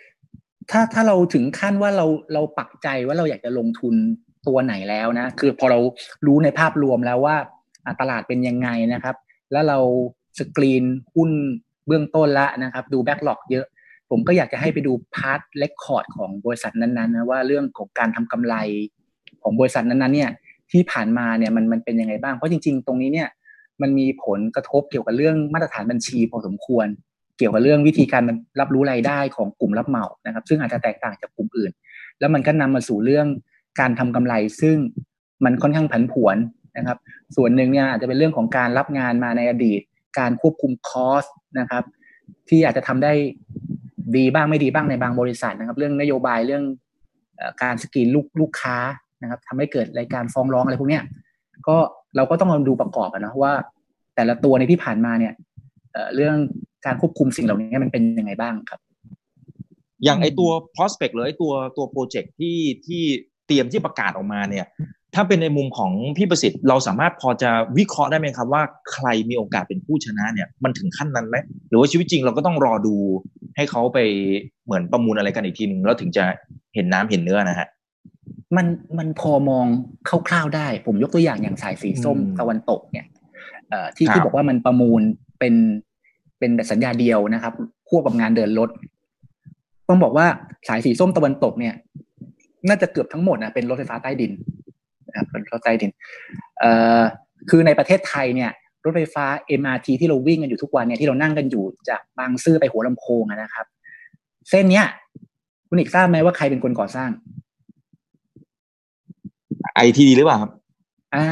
C: ๆ ถ้าถ้าเราถึงขั้นว่าเราเราปักใจว่าเราอยากจะลงทุนตัวไหนแล้วนะ คือพอเรารู้ในภาพรวมแล้วว่าตลาดเป็นยังไงนะครับ แล้วเราสกรีนหุ้นเบื้องต้นละนะครับ ดู backlog เยอะ ผมก็อยากจะให้ไปดู past record ของบริษัทนั้นๆนะว่าเรื่องของการทำกำไรของบริษัทนั้นๆเนี่ยที่ผ่านมาเนี่ยมันมันเป็นยังไงบ้างเพราะจริง ๆ ตรงนี้เนี่ยมันมีผลกระทบเกี่ยวกับเรื่องมาตรฐานบัญชีพอสมควร เกี่ยวกับเรื่องวิธีการรับรู้รายได้ของกลุ่มรับเหมานะครับ ซึ่งอาจจะแตกต่างจากกลุ่มอื่น แล้วมันก็นำมาสู่เรื่องการทำกำไร ซึ่งมันค่อนข้างผันผวนนะครับ ส่วนหนึ่งเนี่ยอาจจะเป็นเรื่องของการรับงานมาในอดีต การควบคุมคอสนะครับ ที่อาจจะทำได้ ดีบ้างไม่ดีบ้างในบางบริษัทนะครับ เรื่องนโยบายเรื่องการสกรีนลูกลูกค้านะครับทำให้เกิดรายการฟ้องร้องอะไรพวกเนี้ยก็เราก็ต้องดูประกอบนะว่า แต่ละตัวในที่ผ่านมาเนี่ยเรื่องการควบคุมสิ่งเหล่านี้มันเป็นยังไงบ้างครับ
B: อย่างไอตัว prospect หรือไอตัวตัวโปรเจกต์ที่ที่เตรียมที่ประกาศออกมาเนี่ย ถ้าเป็นในมุมของพี่ประสิทธิ์เราสามารถพอจะวิเคราะห์ได้ไหมครับว่าใครมีโอกาสเป็นผู้ชนะเนี่ยมันถึงขั้นนั้นไหมหรือว่าชีวิตจริงเราก็ต้องรอดู ให้เขาไปเหมือนประมูลอะไรกันอีกทีหนึ่งแล้วถึงจะเห็นน้ำเห็นเนื้อนะฮะ
C: มันมันพอมองคร่าวๆได้ ผมยกตัวอย่างอย่างสายสีส้มตะวันตกเนี่ยที่ที่บอกว่ามันประมูลเป็นเป็นแบบสัญญาเดียวนะครับควบกับงานเดินรถต้องบอกว่าสายสีส้มตะวันตกเนี่ย น่าจะเกือบทั้งหมดนะเป็นรถไฟฟ้าใต้ดิน ครับรถไฟฟ้าใต้ดินเอ่อคือในประเทศไทยเนี่ยรถไฟฟ้า MRT ที่เราวิ่งกันอยู่ทุกวันเนี่ยที่เรานั่งกันอยู่จากบางซื่อไปหัวลำโพงนะครับ เส้นเนี้ยคุณอีกทราบไหมว่าใครเป็นคนก่อสร้าง
B: ไอทีดีหรือเปล่าครับ
C: อ่า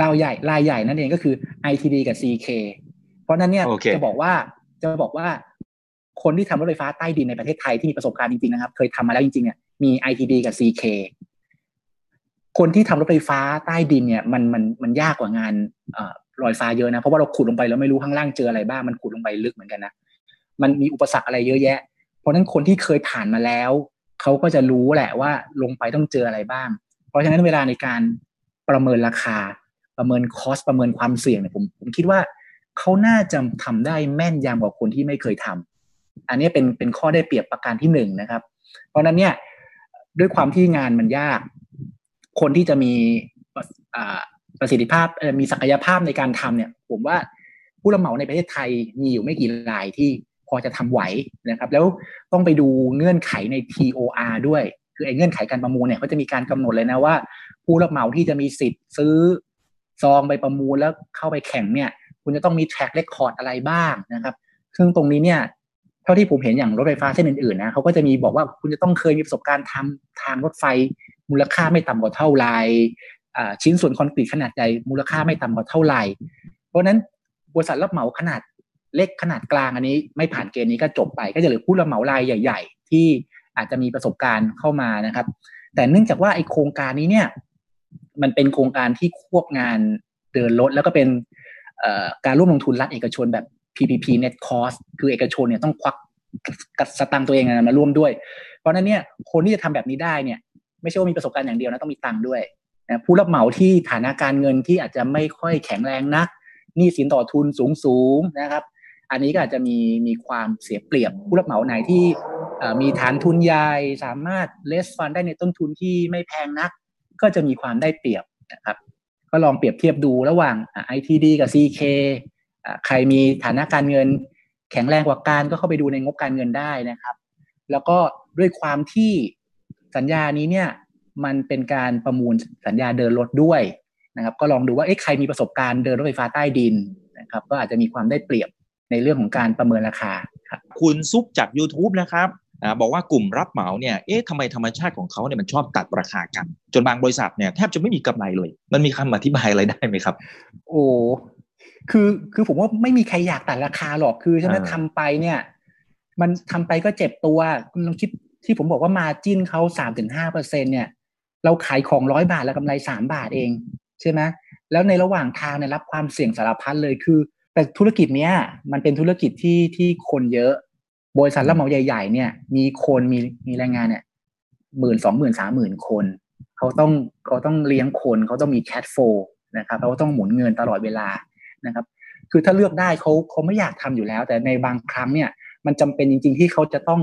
C: รายใหญ่รายใหญ่นั่นเองก็คือ ITD กับ CK เพราะนั้นเนี่ย
B: okay.
C: จะบอกว่าจะบอกว่าคนที่ทำรถไฟฟ้าใต้ดินในประเทศไทยที่มีประสบการณ์จริงๆนะครับ เคยทำมาแล้วจริงๆเนี่ยมี ITD กับ CK คนที่ทำรถไฟฟ้าใต้ดินเนี่ยมันมันมันยากกว่างานลอยฟ้าเยอะนะเพราะว่าเราขุดลงไปแล้วไม่รู้ข้างล่างเจออะไรบ้างมันขุดลงไปลึกเหมือนกันนะมันมีอุปสรรคอะไรเยอะแยะ เพราะฉะนั้นคนที่เคยผ่านมาแล้วเขาก็จะรู้แหละว่าลงไปต้องเจออะไรบ้าง เพราะฉะนั้นเวลาในการประเมินราคาประเมินคอสประเมินความเสี่ยงเนี่ยผมผมคิดว่าเขาน่าจะทำได้แม่นยำกว่าคนที่ไม่เคยทำอันนี้เป็นเป็นข้อได้เปรียบประการที่หนึ่งนะครับ เพราะนั้นเนี่ยด้วยความที่งานมันยาก คนที่จะมีประสิทธิภาพมีศักยภาพในการทำเนี่ย ผมว่าผู้รับเหมาในประเทศไทยมีอยู่ไม่กี่รายที่พอจะทำไหวนะครับ แล้วต้องไปดูเงื่อนไขใน TOR ด้วย คือไอ้เงื่อนไขการประมูลเนี่ยเขาจะมีการกำหนดเลยนะว่า ผู้รับเหมาที่จะมีสิทธิ์ซื้อซองไปประมูลแล้วเข้าไปแข่งเนี่ย คุณจะต้องมีแทร็กเรคคอร์ดอะไรบ้างนะครับ ซึ่งตรงนี้เนี่ยเท่าที่ผมเห็นอย่างรถไฟฟ้าเส้นอื่นๆนะเขาก็จะมีบอกว่าคุณจะต้องเคยมีประสบการณ์ทำทางรถไฟ มูลค่าไม่ต่ำกว่าเท่าไหร่ชิ้นส่วนคอนกรีตขนาดใหญ่มูลค่าไม่ต่ำกว่าเท่าไหร่ เพราะนั้นบริษัทรับเหมาขนาดเล็กขนาดกลางอันนี้ ไม่ผ่านเกณฑ์นี้ก็จบไป ก็จะเหลือผู้รับเหมารายใหญ่ ๆ ที่อาจจะมีประสบการณ์เข้ามานะครับ แต่เนื่องจากว่าไอโครงการนี้เนี่ย มันเป็นโครงการที่ควบงานเดินรถแล้วก็เป็นการร่วมลงทุนรัฐเอกชนแบบ PPP net cost คือเอกชนเนี่ยต้องควักกัดสตังตัวเองมาร่วมด้วย เพราะนั้นเนี่ยคนที่จะทำแบบนี้ได้เนี่ย ไม่ใช่ว่ามีประสบการณ์อย่างเดียวนะต้องมีตังค์ด้วยนะผู้รับเหมาที่ฐานะการเงินที่อาจจะไม่ค่อยแข็งแรงนักหนี้สินต่อทุนสูงสูงนะครับ อันนี้ก็อาจจะมีมีความเสียเปรียบผู้รับเหมาไหนที่มีฐานทุนใหญ่สามารถเลสฟันได้ในต้นทุนที่ไม่แพงนัก ก็จะมีความได้เปรียบนะครับ ก็ลองเปรียบเทียบดูระหว่าง ITD กับ CK ใครมีฐานะการเงินแข็งแรงกว่าการก็เข้าไปดูในงบการเงินได้นะครับ แล้วก็ด้วยความที่ สัญญานี้เนี่ยมันเป็นการประมูลสัญญาเดินรถด้วยนะครับ ก็ลองดูว่าเอ๊ะใครมีประสบการณ์เดินรถไฟฟ้าใต้ดินนะครับ ก็อาจจะมีความได้เปรียบในเรื่องของการประเมินราคาครับ
B: คุณซุปจาก YouTube นะครับอบอกว่ากลุ่มรับเหมาเนี่ย เอ๊ะทำไมธรรมชาติของเขาเนี่ยมันชอบตัดราคากัน จนบางบริษัทเนี่ยแทบจะไม่มีกำไรเลย มันมีคำอธิบายอะไรได้ไหมครับ
C: โอ้คือคือผมว่าไม่มีใครอยากตัดราคาหรอกคือใช่ไหมทำไปเนี่ย มันทำไปก็เจ็บตัวคุณลองคิด ที่ผมบอกว่ามาจิ้นเขาสามถึงห้าเปอร์เซ็นเนี่ย เราขายของร้อยบาทแล้วกำไรสามบาทเอง ใช่ไหมแล้วในระหว่างทางเนี่ยรับความเสี่ยงสารพัดเลยคือ แต่ธุรกิจเนี้ยมันเป็นธุรกิจที่ที่คนเยอะ บริษัทรับเหมาใหญ่ ๆ เนี่ย มีคนมีมีแรงงานเนี่ยหมื่นสองหมื่นสามหมื่นคนเขาต้องเขาต้องเลี้ยงคนเขาต้องมีแคดโฟนะครับเขาต้องหมุนเงินตลอดเวลานะครับ คือถ้าเลือกได้เขาเขาไม่อยากทำอยู่แล้ว แต่ในบางครั้งเนี่ย มันจำเป็นจริง ๆ ที่เขาจะต้อง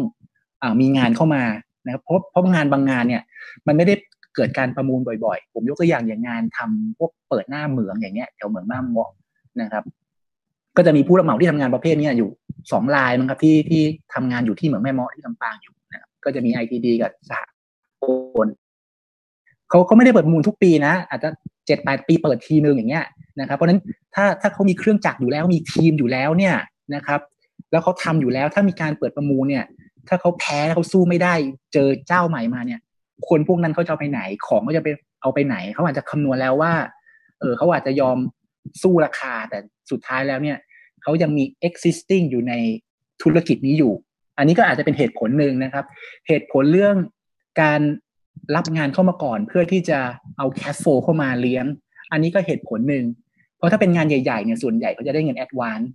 C: มีงานเข้ามานะครับเพราะเพราะงานบางงานเนี่ยมันไม่ได้เกิดการประมูลบ่อยๆ ผมยกตัวอย่างอย่างงานทำพวกเปิดหน้าเหมืองอย่างเงี้ยแถวเหมืองบ้าเมาะนะครับ ก็จะมีผู้รับเหมาที่ทำงานประเภทนี้อยู่สองรายมั้งครับที่ที่ทำงานอยู่ที่เหมืองแม่เมาะที่ลำปางอยู่นะครับก็จะมีไอทีดีกับสหกรเขาเขาไม่ได้เปิดมูลทุกปีนะ อาจจะเจ็ดแปดปีเปิดทีนึงอย่างเงี้ยนะครับ เพราะฉะนั้นถ้าถ้าเขามีเครื่องจักรอยู่แล้วมีทีมอยู่แล้วเนี่ยนะครับ แล้วเขาทำอยู่แล้วถ้ามีการเปิดประมูลเนี่ย ถ้าเขาแพ้เขาสู้ไม่ได้ เจอเจ้าใหม่มาเนี่ย คนพวกนั้นเขาจะไปไหน ของก็จะไปเอาไปไหน เขาอาจจะคำนวณแล้วว่า เออเขาอาจจะยอมสู้ราคา แต่สุดท้ายแล้วเนี่ยเขายังมี existing อยู่ในธุรกิจนี้อยู่ อันนี้ก็อาจจะเป็นเหตุผลหนึ่งนะครับ เหตุผลเรื่องการรับงานเข้ามาก่อนเพื่อที่จะเอา cash flow เข้ามาเลี้ยง อันนี้ก็เหตุผลหนึ่ง เพราะถ้าเป็นงานใหญ่ๆเนี่ยส่วนใหญ่เขาจะได้เงิน advance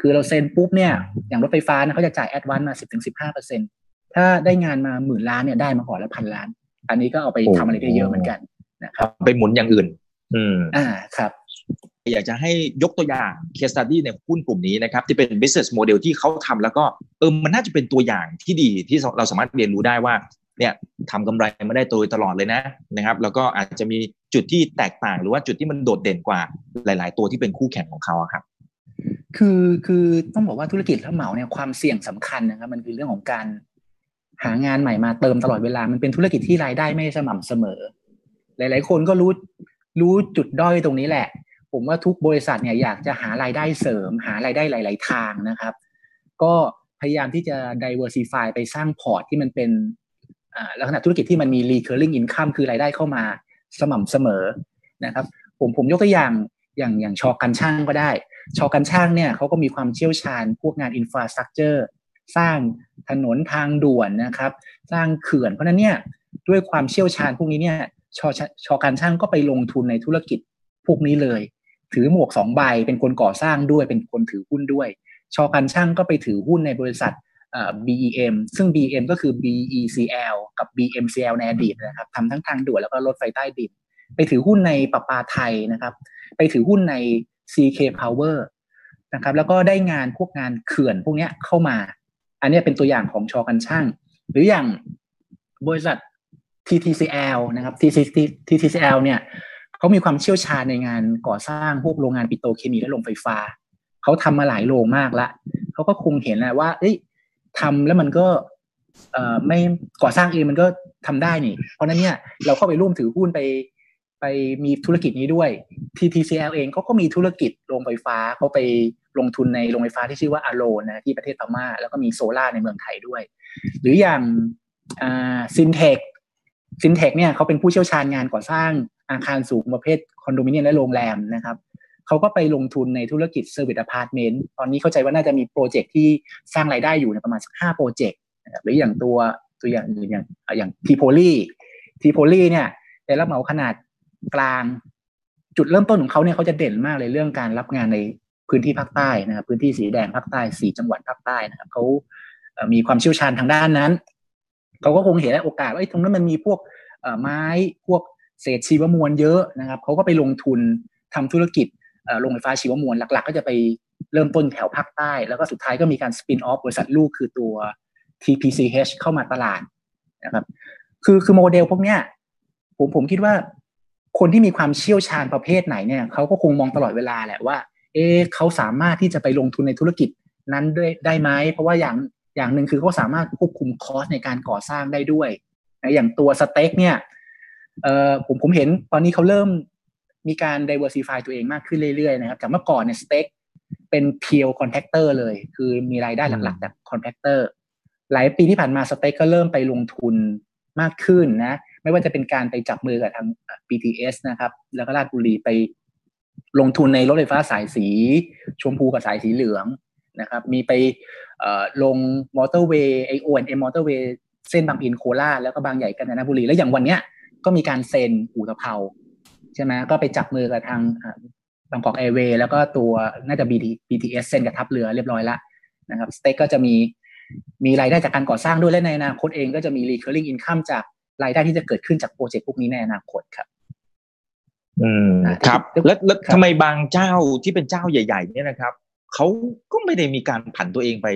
C: คือเราเซ็นปุ๊บเนี่ยอย่างรถไฟฟ้านะเขาจะจ่าย advance มา10-15%เปอร์เซ็นต์ถ้าได้งานมาหมื่นล้านเนี่ยได้มาก่อนละพันล้าน อันนี้ก็เอาไปทำอะไรได้เยอะเหมือนกันนะครับ
B: ไปหมุนอย่างอื่น อืม
C: อ่าครับ
B: อยากจะให้ยกตัวอย่าง case study ในหุ้นกลุ่มนี้นะครับ ที่เป็น business model ที่เขาทำแล้วก็เออมันน่าจะเป็นตัวอย่างที่ดีที่เราสามารถเรียนรู้ได้ว่าเนี่ยทำกำไรมาได้โดยตลอดเลยนะนะครับ แล้วก็อาจจะมีจุดที่แตกต่างหรือว่าจุดที่มันโดดเด่นกว่าหลาย ๆ ตัวที่เป็นคู่แข่งของเขาครับ
C: คือคือต้องบอกว่าธุรกิจรับเหมาเนี่ยความเสี่ยงสำคัญนะครับ มันคือเรื่องของการหางานใหม่มาเติมตลอดเวลา มันเป็นธุรกิจที่รายได้ไม่สม่ำเสมอ หลาย ๆ คนก็รู้รู้จุดด้อยตรงนี้แหละ ผมว่าทุกบริษัทเนี่ยอยากจะหารายได้เสริม หารายได้หลาย ๆ ทางนะครับ ก็พยายามที่จะ diversify ไปสร้างพอร์ตที่มันเป็นลักษณะธุรกิจที่มันมี recurring income คือรายได้เข้ามาสม่ำเสมอนะครับ ผมผมยกตัวอย่างอย่างอย่างชอกันช่างก็ได้ ชอกันช่างเนี่ยเขาก็มีความเชี่ยวชาญพวกงาน infrastructure สร้างถนนทางด่วนนะครับ สร้างเขื่อน เพราะนั้นเนี่ยด้วยความเชี่ยวชาญพวกนี้เนี่ยชอชอการช่างก็ไปลงทุนในธุรกิจพวกนี้เลย ถือหมวกสองใบเป็นคนก่อสร้างด้วยเป็นคนถือหุ้นด้วย ชอการช่างก็ไปถือหุ้นในบริษัท BEM ซึ่ง BEM ก็คือ BECL กับ BMCL ในอดีตนะครับทำทั้งทางด่วนแล้วก็รถไฟใต้ดิน ไปถือหุ้นในปปาไทยนะครับ ไปถือหุ้นใน CK Power นะครับแล้วก็ได้งานพวกงานเขื่อนพวกนี้เข้ามา อันนี้เป็นตัวอย่างของชอกันช่าง หรืออย่างบริษัท TTCL นะครับ TTCL เนี่ยเขามีความเชี่ยวชาญในงานก่อสร้างพวกโรงงานปิโตรเคมีและโรงไฟฟ้า เขาทำมาหลายโรงมากละเขาก็คงเห็นแหละว่า เอ้ยทำแล้วมันก็เอ่อไม่ก่อสร้างเองมันก็ทำได้นี่ เพราะนั้นเนี่ยเราเข้าไปร่วมถือหุ้นไปไปไป มีธุรกิจนี้ด้วย TTCL เองเขาก็มีธุรกิจโรงไฟฟ้าเขาไปลงทุนในโรงไฟฟ้าที่ชื่อว่า Ahlone นะที่ประเทศพม่า แล้วก็มีโซล่าในเมืองไทยด้วย หรืออย่าง Syntec Syntec เนี่ยเขาเป็นผู้เชี่ยวชาญงานก่อสร้างอาคารสูงประเภทคอนโดมิเนียมและโรงแรมนะครับเขาก็ไปลงทุนในธุรกิจ service apartment ตอนนี้เข้าใจว่าน่าจะมี project ที่สร้างรายได้อยู่ในประมาณสักห้าโปรเจกต์หรืออย่างตัวตัวอย่างอื่นอย่างอย่างทีโพลีทีโพลีเนี่ยได้รับเหมาขนาด กลาง จุดเริ่มต้นของเขาเนี่ยเขาจะเด่นมากเลยเรื่องการรับงานในพื้นที่ภาคใต้นะครับพื้นที่สีแดงภาคใต้สีจังหวัดภาคใต้นะครับเขามีความเชี่ยวชาญทางด้านนั้นเขาก็คงเห็นโอกาสว่าตรงนั้นมันมีพวกไม้พวกเศษชีวมวลเยอะนะครับเขาก็ไปลงทุนทำธุรกิจโรงไฟฟ้าชีวมวลหลัก ๆ ก็จะไปเริ่มต้นแถวภาคใต้ แล้วก็สุดท้ายก็มีการสปินออฟบริษัทลูกคือตัว TPCH เข้ามาตลาดนะครับ คือคือโมเดลพวกเนี้ยผมผมคิดว่า คนที่มีความเชี่ยวชาญประเภทไหนเนี่ยเขาก็คงมองตลอดเวลาแหละว่า เอ๊เขาสามารถที่จะไปลงทุนในธุรกิจนั้นด้วยได้ไหมเพราะว่าอย่างอย่างหนึ่งคือเขาสามารถควบคุมคอสในการก่อสร้างได้ด้วยนะอย่างตัวสเต็กเนี่ยเอ่อผมผมเห็นตอนนี้เขาเริ่มมีการ diversify ตัวเองมากขึ้นเรื่อยๆนะครับจากเมื่อก่อนเนี่ย STEC เป็น pure contractor เลย คือมีรายได้หลักๆจาก contractor หลายปีที่ผ่านมา STEC ก็เริ่มไปลงทุนมากขึ้นนะ ไม่ว่าจะเป็นการไปจับมือกับทาง BTS นะครับ แล้วก็ราชบุรีไปลงทุนในรถไฟฟ้าสายสีชมพูกับสายสีเหลืองนะครับ มีไปลงมอเตอร์เวย์ไอ O&M มอเตอร์เวย์เส้นบางปะอินโคราชแล้วก็บางใหญ่กาญจนบุรี แล้วอย่างวันเนี้ยก็มีการเซ็นอู่ตะเภาใช่ไหมก็ไปจับมือกับทางบางกอกแอร์เวย์แล้วก็ตัวน่าจะ BTS เซ็นกับทัพเรือเรียบร้อยแล้วนะครับ STEC ก็จะมีมีรายได้จากการก่อสร้างด้วยและในอนาคตเองก็จะมี recurring income จาก รายได้ที่จะเกิดขึ้นจาก project พวกนี้ในอนาคตครับ
B: อืมครับ แล้วแล้วทำไมบางเจ้าที่เป็นเจ้าใหญ่ ๆ เนี่ยนะครับเขาก็ไม่ได้มีการผันตัวเองไป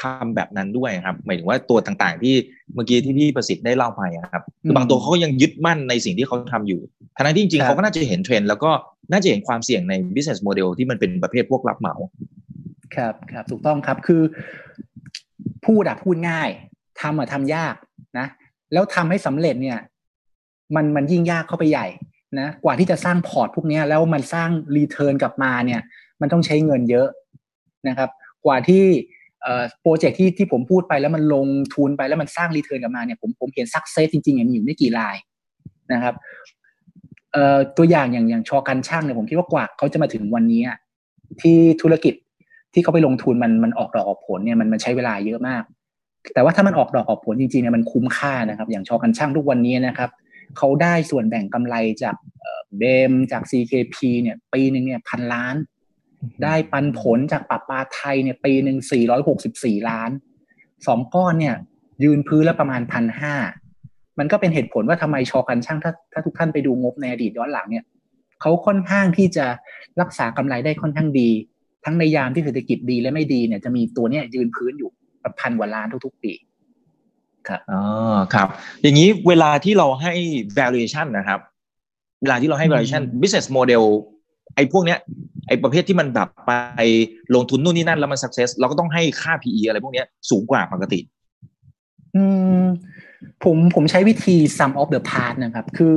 B: ทำแบบนั้นด้วยครับหมายถึงว่าตัวต่างๆ ที่เมื่อกี้ที่พี่ประสิทธิ์ได้เล่าไปครับคือบางตัวเขาก็ยังยึดมั่นในสิ่งที่เขาทำอยู่ทั้งที่จริงๆเขาก็น่าจะเห็นเทรนด์แล้วก็น่าจะเห็นความเสี่ยงใน business model ที่มันเป็นประเภทพวกรับเหมา
C: ครับครับถูกต้องครับคือ พูดอะพูดง่ายทำอะทำยากนะ แล้วทำให้สำเร็จเนี่ย มันมันยิ่งยากเข้าไปใหญ่นะกว่าที่จะสร้างพอร์ตพวกนี้แล้วมันสร้างreturn กลับมาเนี่ย มันต้องใช้เงินเยอะนะครับ กว่าที่ project ที่ที่ผมพูดไปแล้วมันลงทุนไปแล้วมันสร้าง return กลับมาเนี่ยผมผมเห็น success จริงๆมีอยู่ไม่กี่รายนะครับตัวอย่างอย่างอย่าง ช.การช่างเนี่ยผมคิดว่ากว่าเขาจะมาถึงวันนี้ที่ธุรกิจที่เขาไปลงทุนมันมันออกดอกออกผลเนี่ยมันมันใช้เวลาเยอะมาก แต่ว่าถ้ามันออกดอกออกผลจริงๆเนี่ยมันคุ้มค่านะครับ อย่าง ช.การช่างทุกวันนี้นะครับเขาได้ส่วนแบ่งกำไรจากเบมจาก CKP เนี่ยปีหนึ่งเนี่ยพันล้าน ได้ปันผลจากปรับปาไทยเนี่ยปีหนึ่งสี่ร้อยหกสิบสี่ล้านสองก้อนเนี่ย ยืนพื้นแล้วประมาณพันห้ามันก็เป็นเหตุผลว่าทำไมชอกันช่างถ้าถ้าทุกท่านไปดูงบในอดีตย้อนหลังเนี่ยเขาค่อนข้างที่จะรักษากำไรได้ค่อนข้างดี ทั้งในยามที่เศรษฐกิจดีและไม่ดีเนี่ยจะมีตัวเนี้ยยืนพื้นอยู่ พันกว่าล้านทุก ๆ ปี
B: ครับอ๋อครับ อย่างนี้เวลาที่เราให้ valuation นะครับ เวลาที่เราให้ valuation business model ไอ้พวกเนี้ยไอ้ประเภทที่มันแบบไปลงทุนนู่นนี่นั่นแล้วมัน success เราก็ต้องให้ค่า PE อะไรพวกเนี้ยสูงกว่าปกติ
C: อืมผมผมใช้วิธี sum of the part นะครับ คือ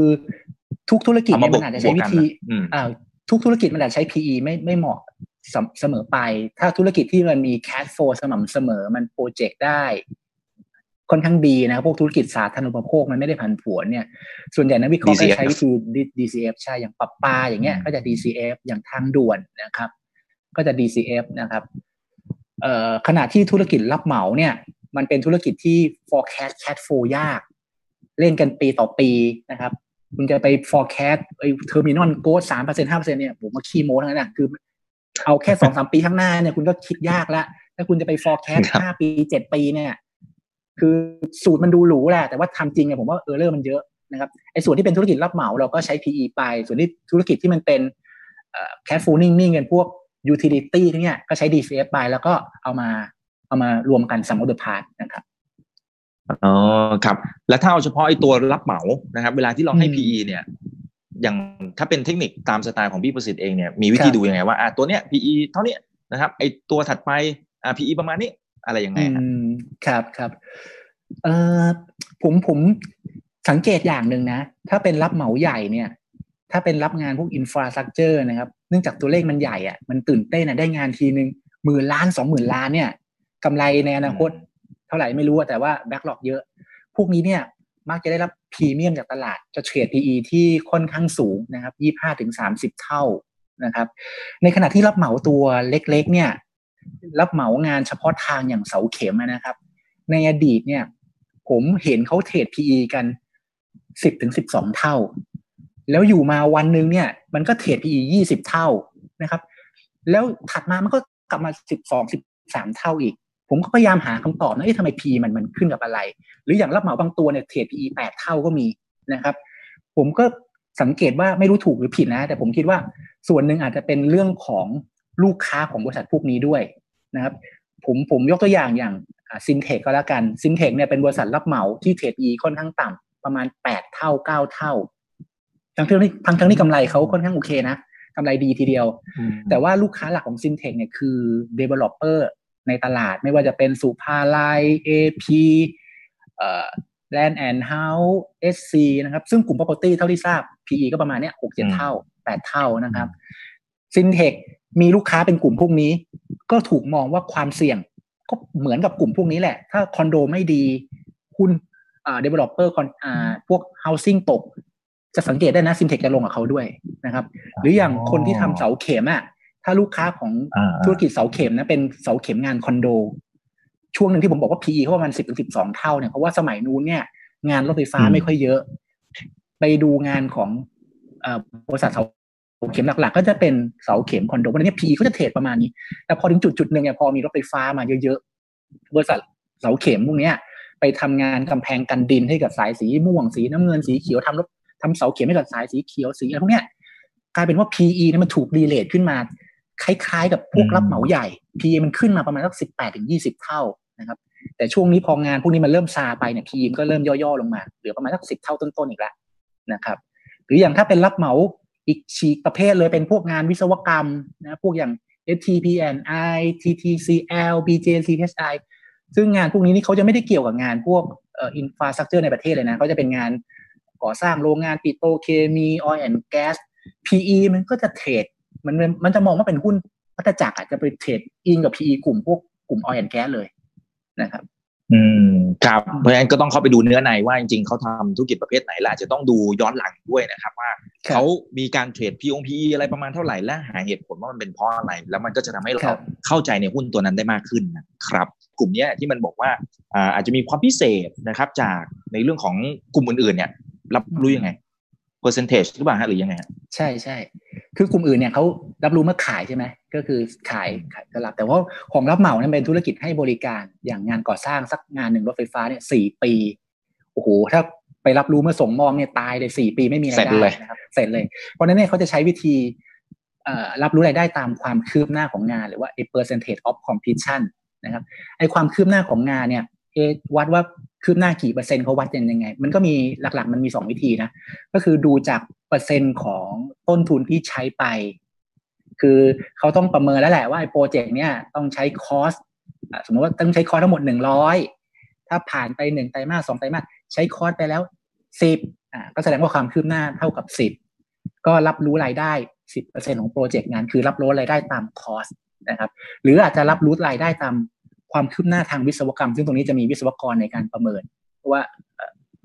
C: ทุกธุรกิจเนี่ยมันอาจจะใช้วิธีอ่าทุกธุรกิจมันอาจจะใช้ PE ไม่ไม่เหมาะ เสมอไป ถ้าธุรกิจที่มันมี cash flow สม่ำเสมอมันโปรเจกต์ได้ค่อนข้างดีนะพวกธุรกิจสาธารณูปโภคมันไม่ได้ผันผวนเนี่ย ส่วนใหญ่นักวิเคราะห์ก็ใช้วิธี DCF ใช่ อย่างปรับปาอย่างเงี้ยก็จะ DCF อย่างทางด่วนนะครับ ก็จะ DCF นะครับเอ่อขณะที่ธุรกิจรับเหมาเนี่ย มันเป็นธุรกิจที่ forecast cash flow ยาก เล่นกันปีต่อปีนะครับ คุณจะไป forecast ไอ้ terminal growth สามเปอร์เซ็นห้าเปอร์เซ็นเนี่ยผมมาขี้โม้ทั้งนั้นนะคือ เอาแค่สองสามปีข้างหน้าเนี่ยคุณก็คิดยากแล้วถ้าคุณจะไป forecast ห้าปีเจ็ดปีเนี่ย คือสูตรมันดูหรูแหละแต่ว่าทำจริงเนี่ยผมว่าเออร์เลอร์มันเยอะนะครับไอ้ส่วนที่เป็นธุรกิจรับเหมาเราก็ใช้ PE ไป ส่วนที่ธุรกิจที่มันเป็นเอ่อ cash flow นิ่งๆกันพวก utility ทั้งเนี้ยก็ใช้ DCF ไปแล้วก็เอามาเอามารวมกัน sum of the part นะครับ
B: อ๋อครับ แล้วถ้าเอาเฉพาะไอ้ตัวรับเหมานะครับ เวลาที่เราให้ PE เนี่ย อย่างถ้าเป็นเทคนิคตามสไตล์ของพี่ประสิทธิ์เองเนี่ยมีวิธีดูยังไงว่าอะตัวเนี้ย PE เท่านี้นะครับไอตัวถัดไปอ่า PE ประมาณนี้อะไรยังไง
C: ครับครับเอ่อผมผมสังเกตอย่างหนึ่งนะ ถ้าเป็นรับเหมาใหญ่เนี่ย ถ้าเป็นรับงานพวก infrastructure นะครับ เนื่องจากตัวเลขมันใหญ่อะมันตื่นเต้นอะได้งานทีนึงหมื่นล้านสองหมื่นล้านเนี่ยกำไรในอนาคต เท่าไหร่ไม่รู้แต่ว่า backlog เยอะ พวกนี้เนี่ย มักจะได้รับพรีเมียมจากตลาด จะเทรด PE ที่ค่อนข้างสูงนะครับยี่ห้าถึงสามสิบเท่านะครับ ในขณะที่รับเหมาตัวเล็กๆ เนี่ย รับเหมางานเฉพาะทางอย่างเสาเข็มนะครับ ในอดีตเนี่ย ผมเห็นเขาเทรด PE กันสิบถึงสิบสองเท่า แล้วอยู่มาวันหนึ่งเนี่ย มันก็เทรด PE ยี่สิบเท่านะครับ แล้วถัดมามันก็กลับมาสิบสองสิบสามเท่าอีก ผมก็พยายามหาคำตอบนะเอ๊ะทำไม P มันมันขึ้นกับอะไร หรืออย่างรับเหมาบางตัวเนี่ยเทรด PE แปดเท่าก็มีนะครับ ผมก็สังเกตว่าไม่รู้ถูกหรือผิดนะ แต่ผมคิดว่าส่วนหนึ่งอาจจะเป็นเรื่องของลูกค้าของบริษัทพวกนี้ด้วยนะครับ ผมผมยกตัวอย่างอย่างซินเทคก็แล้วกันซินเทคเนี่ยเป็นบริษัทรับเหมาที่เทรด E ค่อนข้างต่ำประมาณแปดเท่าเก้าเท่า ทั้งที่ทั้งทั้งที่กำไรเขาค่อนข้างโอเคนะกำไรดีทีเดียว แต่ว่าลูกค้าหลักของซินเทคเนี่ยคือ developer ในตลาดไม่ว่าจะเป็นสุภาลัย AP เอ่อ Land and House SC นะครับ ซึ่งกลุ่ม property เท่าที่ทราบ PE ก็ประมาณเนี้ยหกเจ็ดเท่าแปดเท่านะครับซินเทคมีลูกค้าเป็นกลุ่มพวกนี้ ก็ถูกมองว่าความเสี่ยง ก็เหมือนกับกลุ่มพวกนี้แหละ ถ้าคอนโดไม่ดีหุ้นอ่า developer คอนอ่าพวก housing ตก จะสังเกตได้นะซินเทคจะลงกับเขาด้วยนะครับ หรืออย่างคนที่ทำเสาเข็มอะ ถ้าลูกค้าของธุรกิจเสาเข็มนะเป็นเสาเข็มงานคอนโด ช่วงหนึ่งที่ผมบอกว่า PE เขาประมาณสิบถึงสิบสองเท่าเนี่ยเพราะว่าสมัยนู้นเนี่ย งานรถไฟฟ้าไม่ค่อยเยอะ ไปดูงานของบริษัทเสาเข็มหลักๆ ก็จะเป็นเสาเข็มคอนโดเพราะนี้ PE ก็จะเทรดประมาณนี้ แต่พอถึงจุดจุดหนึ่งเนี่ยพอมีรถไฟฟ้ามาเยอะๆบริษัทเสาเข็มพวกนี้ไปทำงานกำแพงกันดินให้กับสายสีม่วงสีน้ำเงินสีเขียวทำรถทำเสาเข็มให้กับสายสีเขียวสีอะไรพวกเนี้ยกลายเป็นว่า PE เนี่ยมันถูกรีเลทขึ้นมา คล้ายๆ กับพวกรับเหมาใหญ่ PE มันขึ้นมาประมาณสักสิบแปดถึงยี่สิบเท่านะครับ แต่ช่วงนี้พองานพวกนี้มันเริ่มซาไปเนี่ย PE ก็เริ่มย่อๆลงมาเหลือประมาณสักสิบเท่าต้นๆอีกแล้วนะครับ หรืออย่างถ้าเป็นรับเหมาอีกฉีกประเภทเลยเป็นพวกงานวิศวกรรมนะพวกอย่าง STPNI TTCL BJCHI ซึ่งงานพวกนี้นี่เขาจะไม่ได้เกี่ยวกับงานพวก infrastructure ในประเทศเลยนะเขาจะเป็นงานก่อสร้างโรงงานปิโตรเคมีออยล์แอนด์แก๊ส PE มันก็จะเทรด มันมันจะมองว่าเป็นหุ้นวัตจักรอาจจะไป trade อิงกับ PE กลุ่มพวกกลุ่ม oil and gas เลยนะครับ
B: อืมครับเพราะฉะนั้นก็ต้องเข้าไปดูเนื้อในว่าจริงๆเขาทำธุรกิจประเภทไหนล่ะจะต้องดูย้อนหลังด้วยนะครับ ว่าเขามีการ trade PE อะไรประมาณเท่าไหร่และหาเหตุผลว่ามันเป็นเพราะอะไร แล้วมันก็จะทำให้เราเข้าใจในหุ้นตัวนั้นได้มากขึ้นนะครับ กลุ่มนี้ที่มันบอกว่าอาจจะมีความพิเศษนะครับ จากในเรื่องของกลุ่มอื่นๆเนี่ยรับรู้ยังไง percentage หรือเปล่าฮะหรือยังไง
C: ใช่ใช่คือกลุ่มอื่นเนี่ยเขารับรู้เมื่อขายใช่ไหมก็คือขายขายตลาดแต่ว่าของรับเหมาเนี่ยเป็นธุรกิจให้บริการอย่างงานก่อสร้างสักงานหนึ่งรถไฟฟ้าเนี่ยสี่ปีโอ้โหถ้าไปรับรู้เมื่อส่งมองเนี่ยตายเลยสี่ปีไม่มีรายได้นะครับเสร็จเลย เพราะนั้นเนี่ยเขาจะใช้วิธีรับรู้รายได้ตามความคืบหน้าของงาน หรือว่า percentage of completion นะครับไอความคืบหน้าของงานเนี่ยวัดว่า คืบหน้ากี่เปอร์เซ็นต์เขาวัดยังไง มันก็มีหลักๆ มันมีสองวิธีนะ ก็คือดูจากเปอร์เซ็นต์ของต้นทุนที่ใช้ไป คือเขาต้องประเมินแล้วแหละว่าไอ้โปรเจกต์เนี้ยต้องใช้คอสสมมติว่าต้องใช้คอสทั้งหมดหนึ่งร้อยถ้าผ่านไปหนึ่งไตรมาสสองไตรมาสใช้ cost ไปแล้วสิบอ่าก็แสดงว่าความคืบหน้าเท่ากับสิบก็รับรู้รายได้สิบเปอร์เซ็นของโปรเจกต์งาน คือรับรู้รายได้ตาม cost นะครับ หรืออาจจะรับรู้รายได้ตาม ความคืบหน้าทางวิศวกรรม ซึ่งตรงนี้จะมีวิศวกรในการประเมินเพราะว่า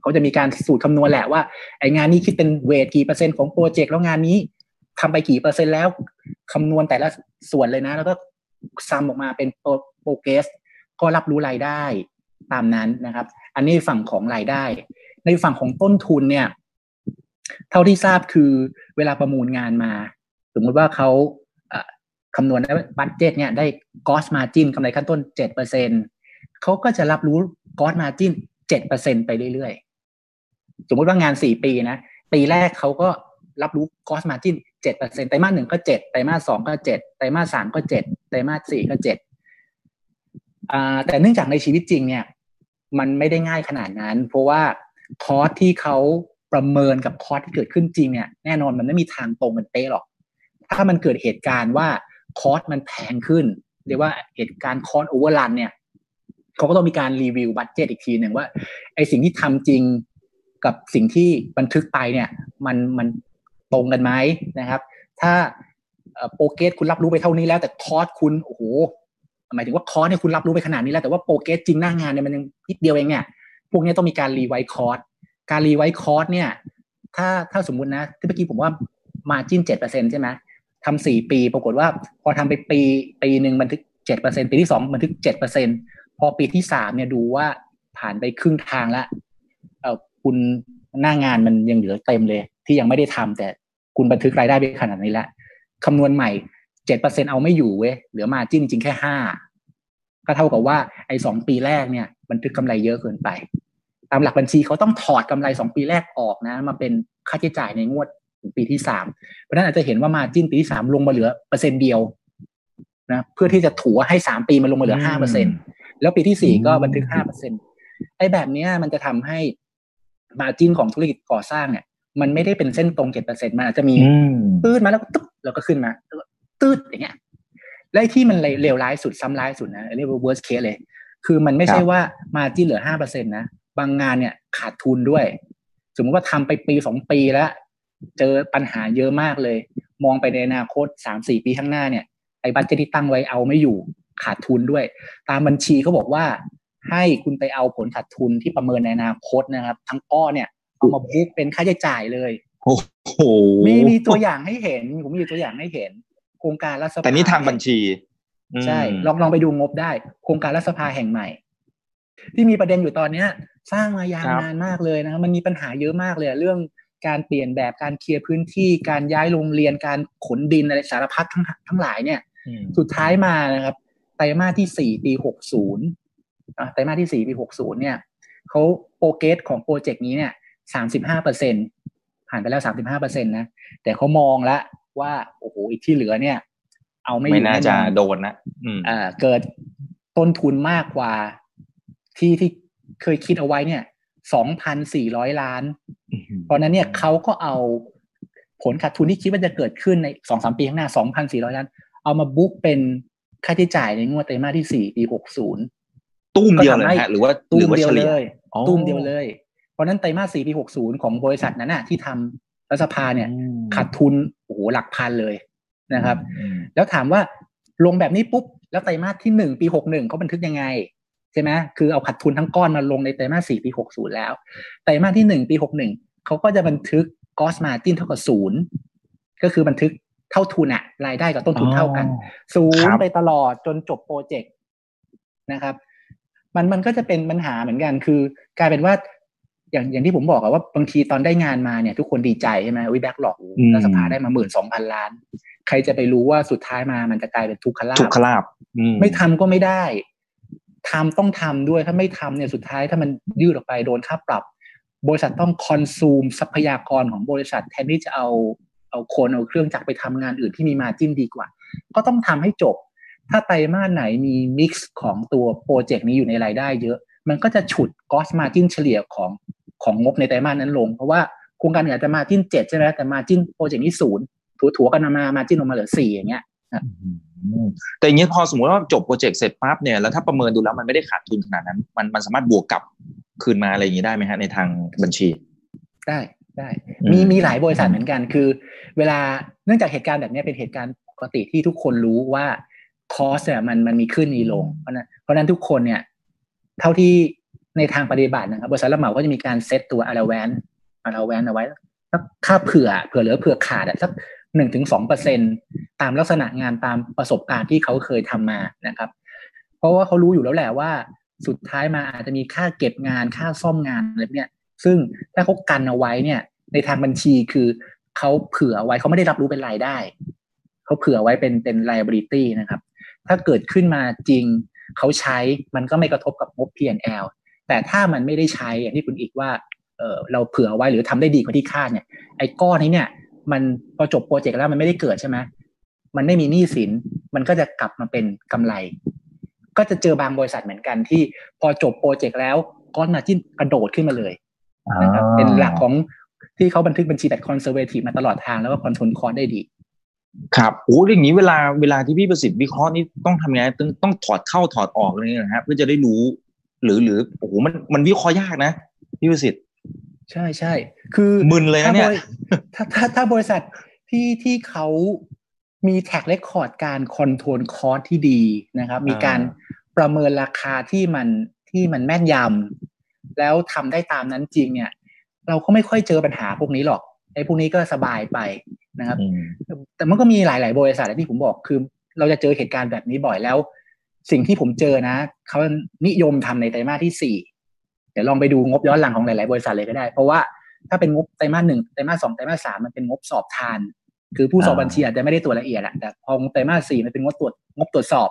C: เขาจะมีการสูตรคำนวณแหละว่าไองานนี้คิดเป็น weight กี่เปอร์เซ็นต์ของโปรเจกต์แล้วงานนี้ทำไปกี่เปอร์เซ็นต์แล้วคำนวณแต่ละส่วนเลยนะ แล้วก็ sum ออกมาเป็นprogress ก็รับรู้รายได้ตามนั้นนะครับ อันนี้ฝั่งของรายได้ ในฝั่งของต้นทุนเนี่ย เท่าที่ทราบคือเวลาประมูลงานมา สมมติว่าเขา คำนวณได้ budget เนี่ยได้ gross margin กำไรขั้นต้นเจ็ดเปอร์เซ็นเขาก็จะรับรู้ gross margin เจ็ดเปอร์เซ็นไปเรื่อยๆ สมมติว่างานสี่ปีนะปีแรกเขาก็รับรู้ gross margin เจ็ดเปอร์เซ็นไตรมาสหนึ่งก็เจ็ดไตรมาสสองก็เจ็ดไตรมาสสามก็เจ็ดไตรมาสสี่ก็เจ็ดแต่เนื่องจากในชีวิตจริงเนี่ย มันไม่ได้ง่ายขนาดนั้น เพราะว่า cost ที่เขาประเมินกับ cost ที่เกิดขึ้นจริงเนี่ยแน่นอนมันไม่มีทางตรงกันเป๊ะหรอก ถ้ามันเกิดเหตุการณ์ว่า cost มันแพงขึ้น เรียกว่าเหตุการณ์ cost overrun เนี่ยเขาก็ต้องมีการ review budget อีกทีหนึ่งว่าไอสิ่งที่ทำจริงกับสิ่งที่บันทึกไปเนี่ย มันมันตรงกันไหมนะครับ ถ้าprogress คุณรับรู้ไปเท่านี้แล้ว แต่ cost คุณโอ้โหหมายถึงว่า cost เนี่ยคุณรับรู้ไปขนาดนี้แล้วแต่ว่า progress จริงหน้างานเนี่ยมันยังนิดเดียวเองเนี่ยพวกนี้ต้องมีการรีไวท์คอร์สการรีไวท์คอร์สเนี่ย ถ้าถ้าสมมุตินะที่เมื่อกี้ผมว่า margin เจ็ดเปอร์เซ็นใช่ไหม ทำสี่ปี ปรากฏว่า พอทำไปปีปีหนึ่งบันทึกเจ็ดเปอร์เซ็นปีที่สองบันทึกเจ็ดเปอร์เซ็นพอปีที่สามเนี่ยดูว่าผ่านไปครึ่งทางแล้วเออคุณหน้างานมันยังเหลือเต็มเลย ที่ยังไม่ได้ทำแต่คุณบันทึกรายได้ไปขนาดนี้แล้วคำนวณใหม่เจ็ดเปอร์เซ็นเอาไม่อยู่เว้ยเหลือมาจิ้นจริงแค่ห้าก็เท่ากับว่าไอ้สองปีแรกเนี่ย บันทึกกำไรเยอะเกินไป ตามหลักบัญชีเขาต้องถอดกำไรสองปีแรกออกนะ มาเป็นค่าใช้จ่ายในงวด ปีที่สามเพราะนั้นอาจจะเห็นว่ามาจิ้นปีที่สามลงมาเหลือเปอร์เซ็นต์เดียวนะเพื่อที่จะถัวให้สามปีมันลงมาเหลือห้าเปอร์เซ็นแล้วปีที่สี่ก็บันทึกห้าเปอร์เซ็นไอ้แบบนี้มันจะทำให้มาจิ้นของธุรกิจก่อสร้างเนี่ยมันไม่ได้เป็นเส้นตรงเจ็ดเปอร์เซ็นต์มันอาจจะมีตืดมาแล้วก็ตึ๊บแล้วก็ขึ้นมาตืดอย่างเงี้ยและที่มันเลวร้ายสุดซ้ำร้ายสุดนะเรียกว่า worst case เลย คือมันไม่ใช่ว่ามาจิ้นเหลือห้าเปอร์เซ็นต์นะบางงานเนี่ยขาดทุนด้วย สมมติว่าทำไปปีสองปีแล้ว เจอปัญหาเยอะมากเลย มองไปในอนาคตสามสี่ปีข้างหน้าเนี่ยไอ้บัตเจที่ตั้งไว้เอาไม่อยู่ขาดทุนด้วย ตามบัญชีเขาบอกว่า ให้คุณไปเอาผลขาดทุนที่ประเมินในอนาคตนะครับ ทั้งก้อนเนี่ยเอามาบุ๊กเป็นค่าใช้จ่ายเลย
B: โอ้โห
C: มีมีตัวอย่างให้เห็นผมมีตัวอย่างให้เห็น โครงการรัฐสภา
B: แต่นี่ทางบัญชี
C: ใช่ลองลองไปดูงบได้ โครงการรัฐสภาแห่งใหม่ ที่มีประเด็นอยู่ตอนเนี้ย สร้างมายาวนานมากเลยนะมันมีปัญหาเยอะมากเลยเรื่อง การเปลี่ยนแบบการเคลียร์พื้นที่การย้ายโรงเรียนการขนดินอะไรสารพัดทั้งทั้งหลายเนี่ย สุดท้ายมานะครับไตรมาสที่สี่ปีหกศูนย์ไตรมาสที่สี่ปีหกศูนย์เนี่ยเขา progress ของโปรเจกต์นี้เนี่ยสามสิบห้าเปอร์เซ็นผ่านไปแล้วสามสิบห้าเปอร์เซ็นต์นะแต่เขามองแล้วว่าโอ้โหอีกที่เหลือเนี่ย เอาไม่
B: ไม่น่าจะโดนนะ
C: อ่าเกิดต้นทุนมากกว่าที่ที่เคยคิดเอาไว้เนี่ย สองพันสี่ร้อยล้าน เพราะนั้นเนี่ยเขาก็เอาผลขาดทุนที่คิดว่าจะเกิดขึ้นในสองสามปีข้างหน้าสองพันสี่ร้อยล้าน เอามาบุ๊กเป็นค่าใช้จ่ายในงวดไตรมาสที่สี่ปีหกศูนย์
B: ตุ้มเดียวเลยฮะหรือว่า
C: ตุ้มเดียวเลย ตุ้มเดียวเลย เพราะนั้นไตรมาสสี่ปีหกศูนย์ของบริษัทนั้นน่ะที่ทำรัฐสภาเนี่ยขาดทุนโอ้โหหลักพันเลยนะครับ แล้วถามว่าลงแบบนี้ปุ๊บแล้วไตรมาสที่หนึ่งปีหกหนึ่งเขาบันทึกยังไง ใช่ไหมคือเอาขาดทุนทั้งก้อนมาลงในไตรมาสสี่ปีหกศูนย์แล้ว ไตรมาสที่หนึ่งปีหกหนึ่งเขาก็จะบันทึก gross margin เท่ากับศูนย์ก็คือบันทึกเท่าทุนอะรายได้กับต้นทุนเท่ากันศูนย์ไปตลอดจนจบโปรเจกต์นะครับ มันมันก็จะเป็นปัญหาเหมือนกันคือกลายเป็นว่าอย่างอย่างที่ผมบอกว่าบางทีตอนได้งานมาเนี่ยทุกคนดีใจใช่ไหมมี backlog รัฐสภาได้มาหมื่นสองพันล้าน ใครจะไปรู้ว่าสุดท้ายมามันจะกลายเป็นทุกขลาภ
B: ทุกขลาภ
C: ไม่ทำก็ไม่ได้ ทำต้องทำด้วยถ้าไม่ทำเนี่ยสุดท้ายถ้ามันยืดออกไปโดนค่าปรับ บริษัทต้อง consume ทรัพยากรของบริษัท แทนที่จะเอาเอาคนเอาเครื่องจักรไปทำงานอื่นที่มี margin ดีกว่า ก็ต้องทำให้จบ ถ้าไตรมาสไหนมี mix ของตัวโปรเจกต์นี้อยู่ในรายได้เยอะ มันก็จะฉุด gross margin เฉลี่ยของของงบในไตรมาสนั้นลง เพราะว่าโครงการอื่นจะ margin เจ็ดใช่ไหมแต่ margin โปรเจกต์นี้ศูนย์ถัวๆกันมามาจิ้นลงมาเหลือสี่อย่างเงี้ย
B: แต่อย่างนี้พอสมมติว่าจบโปรเจกต์เสร็จปั๊บเนี่ยแล้วถ้าประเมินดูแล้วมันไม่ได้ขาดทุนขนาดนั้น มันมันสามารถบวกกลับคืนมาอะไรอย่างนี้ได้ไหมฮะในทางบัญชี
C: ได้ได้มีมีหลายบริษัทเหมือนกันคือ เวลาเนื่องจากเหตุการณ์แบบนี้เป็นเหตุการณ์ปกติที่ทุกคนรู้ว่าคอสเนี่ยมันมันมีขึ้นมีลง เพราะนั้นเพราะนั้นทุกคนเนี่ย เท่าที่ในทางปฏิบัตินะครับบริษัทรับเหมาก็จะมีการเซตตัวอาราแวนอาราแวนเอาไว้ถ้าเผื่อเผื่อเหลือเผื่อขาดอะสัก หนึ่งถึงสองเปอร์1-2%ตตามลักษณะงานตามประสบการณ์ที่เขาเคยทำมานะครับ เพราะว่าเขารู้อยู่แล้วแหละว่าสุดท้ายมาอาจจะมีค่าเก็บงานค่าซ่อมงานอะไรเนี่ย ซึ่งถ้าเขากันเอาไว้เนี่ย ในทางบัญชีคือเขาเผื่อไว้เขาไม่ได้รับรู้เป็นรายได้เขาเผื่อไว้เป็นเป็น liability นะครับ ถ้าเกิดขึ้นมาจริงเขาใช้มันก็ไม่กระทบกับงบ P&L แต่ถ้ามันไม่ได้ใช้อย่างที่คุณอีกว่าเออเราเผื่อไว้หรือทำได้ดีกว่าที่คาดเนี่ยไอ้ก้อนนี้เนี่ย มันพอจบโปรเจกต์แล้วมันไม่ได้เกิดใช่ไหมมันไม่มีหนี้สิน มันก็จะกลับมาเป็นกำไร ก็จะเจอบางบริษัทเหมือนกันที่พอจบโปรเจกต์แล้ว gross margin กระโดดขึ้นมาเลยนะครับเป็นหลักของที่เขาบันทึกบัญชีแบบ conservative มาตลอดทางแล้วก็ control cost ได้ดี
B: ครับโอ้อย่างนี้เวลาเวลาที่พี่ประสิทธิ์วิเคราะห์นี่ต้องทำยังไงต้องต้องถอดเข้าถอดออกเลยนะฮะเพื่อจะได้รู้ หรือหรือโอ้โหมันมันวิเคราะห์ยากนะพี่ประสิทธิ์
C: ใช่ใช่คือ
B: มึนเลยนะเนี่ย
C: ถ้าถ้าถ้าบริษัทที่ที่เขามี track record การ control cost ที่ดีนะครับ มีการประเมินราคาที่มันที่มันแม่นยำแล้วทำได้ตามนั้นจริงเนี่ย เราก็ไม่ค่อยเจอปัญหาพวกนี้หรอกไอ้พวกนี้ก็สบายไปนะครับ แต่มันก็มีหลาย ๆ บริษัทที่ผมบอกคือ เราจะเจอเหตุการณ์แบบนี้บ่อยแล้ว สิ่งที่ผมเจอนะเขานิยมทำในไตรมาสที่สี่ เดี๋ยวลองไปดูงบย้อนหลังของหลาย ๆ บริษัทเลยก็ได้ เพราะว่าถ้าเป็นงบไตรมาสหนึ่งไตรมาสสองไตรมาสสามมันเป็นงบสอบทาน คือผู้สอบบัญชีอาจจะไม่ได้ตรวจละเอียดอะแต่พอไตรมาสสี่มันเป็นงบตรวจงบตรวจสอบ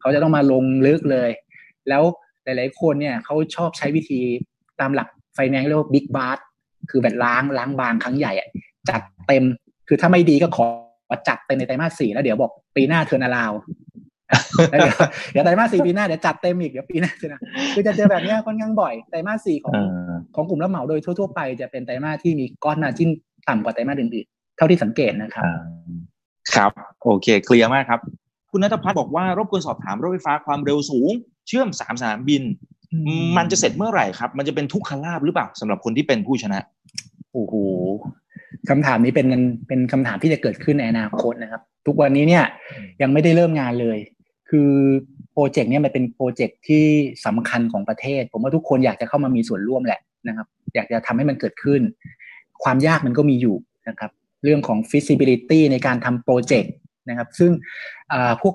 C: เขาจะต้องมาลงลึกเลย แล้วหลาย ๆ คนเนี่ยเขาชอบใช้วิธีตามหลักไฟแนนซ์เรียกว่า big bath คือแบบล้างล้างบางครั้งใหญ่อะจัดเต็ม คือถ้าไม่ดีก็ขอจัดเต็มในไตรมาสสี่แล้วเดี๋ยวบอกปีหน้าเทิร์นาราว เดี๋ยวเดี๋ยวไตรมาสสี่ปีหน้าเดี๋ยวจัดเต็มอีกเดี๋ยวปีหน้าจะนะคือจะเจอแบบนี้ค่อนข้างบ่อยไตรมาสสี่ของของกลุ่มรับเหมาโดยทั่วๆไปจะเป็นไตรมาสที่มีก้อนมาจิ้นต่ำกว่าไตรมาสอื่นๆเท่าที่สังเกตนะครับ
B: ครับ โอเค เคลียร์มากครับ คุณนัทพัฒน์บอกว่ารบกวนสอบถามรถไฟฟ้าความเร็วสูง เชื่อมสามสนามบิน มันจะเสร็จเมื่อไหร่ครับ มันจะเป็นทุกขลาบหรือเปล่าสำหรับคนที่เป็นผู้ชนะ
C: โอ้โห คำถามนี้เป็นเป็นคำถามที่จะเกิดขึ้นในอนาคตนะครับ ทุกวันนี้เนี่ยยังไม่ได้เริ่มงานเลย คือโปรเจกต์นี้มันเป็นโปรเจกต์ที่สำคัญของประเทศ ผมว่าทุกคนอยากจะเข้ามามีส่วนร่วมแหละนะครับ อยากจะทำให้มันเกิดขึ้น ความยากมันก็มีอยู่นะครับ เรื่องของ feasibility ในการทำโปรเจกต์นะครับ ซึ่งพวก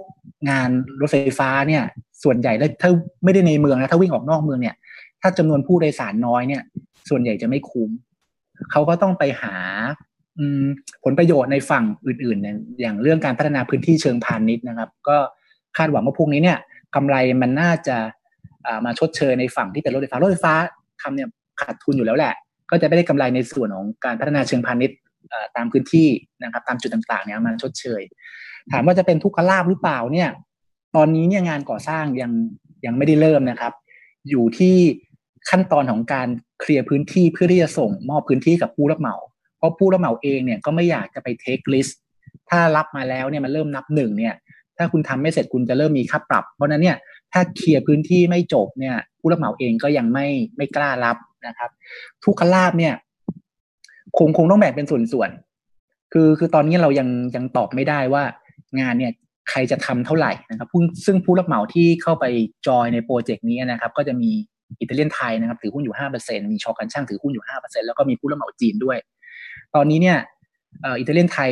C: งานรถไฟฟ้าเนี่ยส่วนใหญ่ถ้าไม่ได้ในเมืองนะถ้าวิ่งออกนอกเมืองเนี่ย ถ้าจำนวนผู้โดยสารน้อยเนี่ย ส่วนใหญ่จะไม่คุ้ม เขาก็ต้องไปหาผลประโยชน์ในฝั่งอื่นๆ อย่างเรื่องการพัฒนาพื้นที่เชิงพาณิชย์นะครับ ก็คาดหวังว่าพวกนี้เนี่ยกำไรมันน่าจะมาชดเชยในฝั่งที่เป็นรถไฟฟ้ารถไฟฟ้าทำเนี่ยขาดทุนอยู่แล้วแหละ ก็จะไม่ได้กำไรในส่วนของการพัฒนาเชิงพาณิชย์ตามพื้นที่นะครับ ตามจุดต่างๆเนี่ยมาชดเชย ถามว่าจะเป็นทุกขลาบหรือเปล่าเนี่ย ตอนนี้เนี่ยงานก่อสร้างยังยังไม่ได้เริ่มนะครับ อยู่ที่ขั้นตอนของการ เคลียร์พื้นที่เพื่อที่จะส่งมอบพื้นที่กับผู้รับเหมา เพราะผู้รับเหมาเองเนี่ยก็ไม่อยากจะไปเทคลิสต์ถ้ารับมาแล้วเนี่ยมันเริ่มนับหนึ่งเนี่ย ถ้าคุณทำไม่เสร็จคุณจะเริ่มมีค่าปรับ เพราะนั้นเนี่ยถ้าเคลียร์พื้นที่ไม่จบเนี่ย ผู้รับเหมาเองก็ยังไม่ไม่กล้ารับนะครับ ทุกขลาบเนี่ย คงคงต้องแบ่งเป็นส่วนๆคือคือตอนนี้เรายังยังตอบไม่ได้ว่างานเนี่ยใครจะทำเท่าไหร่นะครับซึ่งผู้รับเหมาที่เข้าไปจอยในโปรเจกต์นี้นะครับ ก็จะมี อิตาเลียนไทยนะครับถือหุ้นอยู่ห้าเปอร์เซ็นมีชอกันช่างถือหุ้นอยู่ห้าเปอร์เซ็นแล้วก็มีผู้รับเหมาจีนด้วย ตอนนี้เนี่ยอิตาเลียนไทย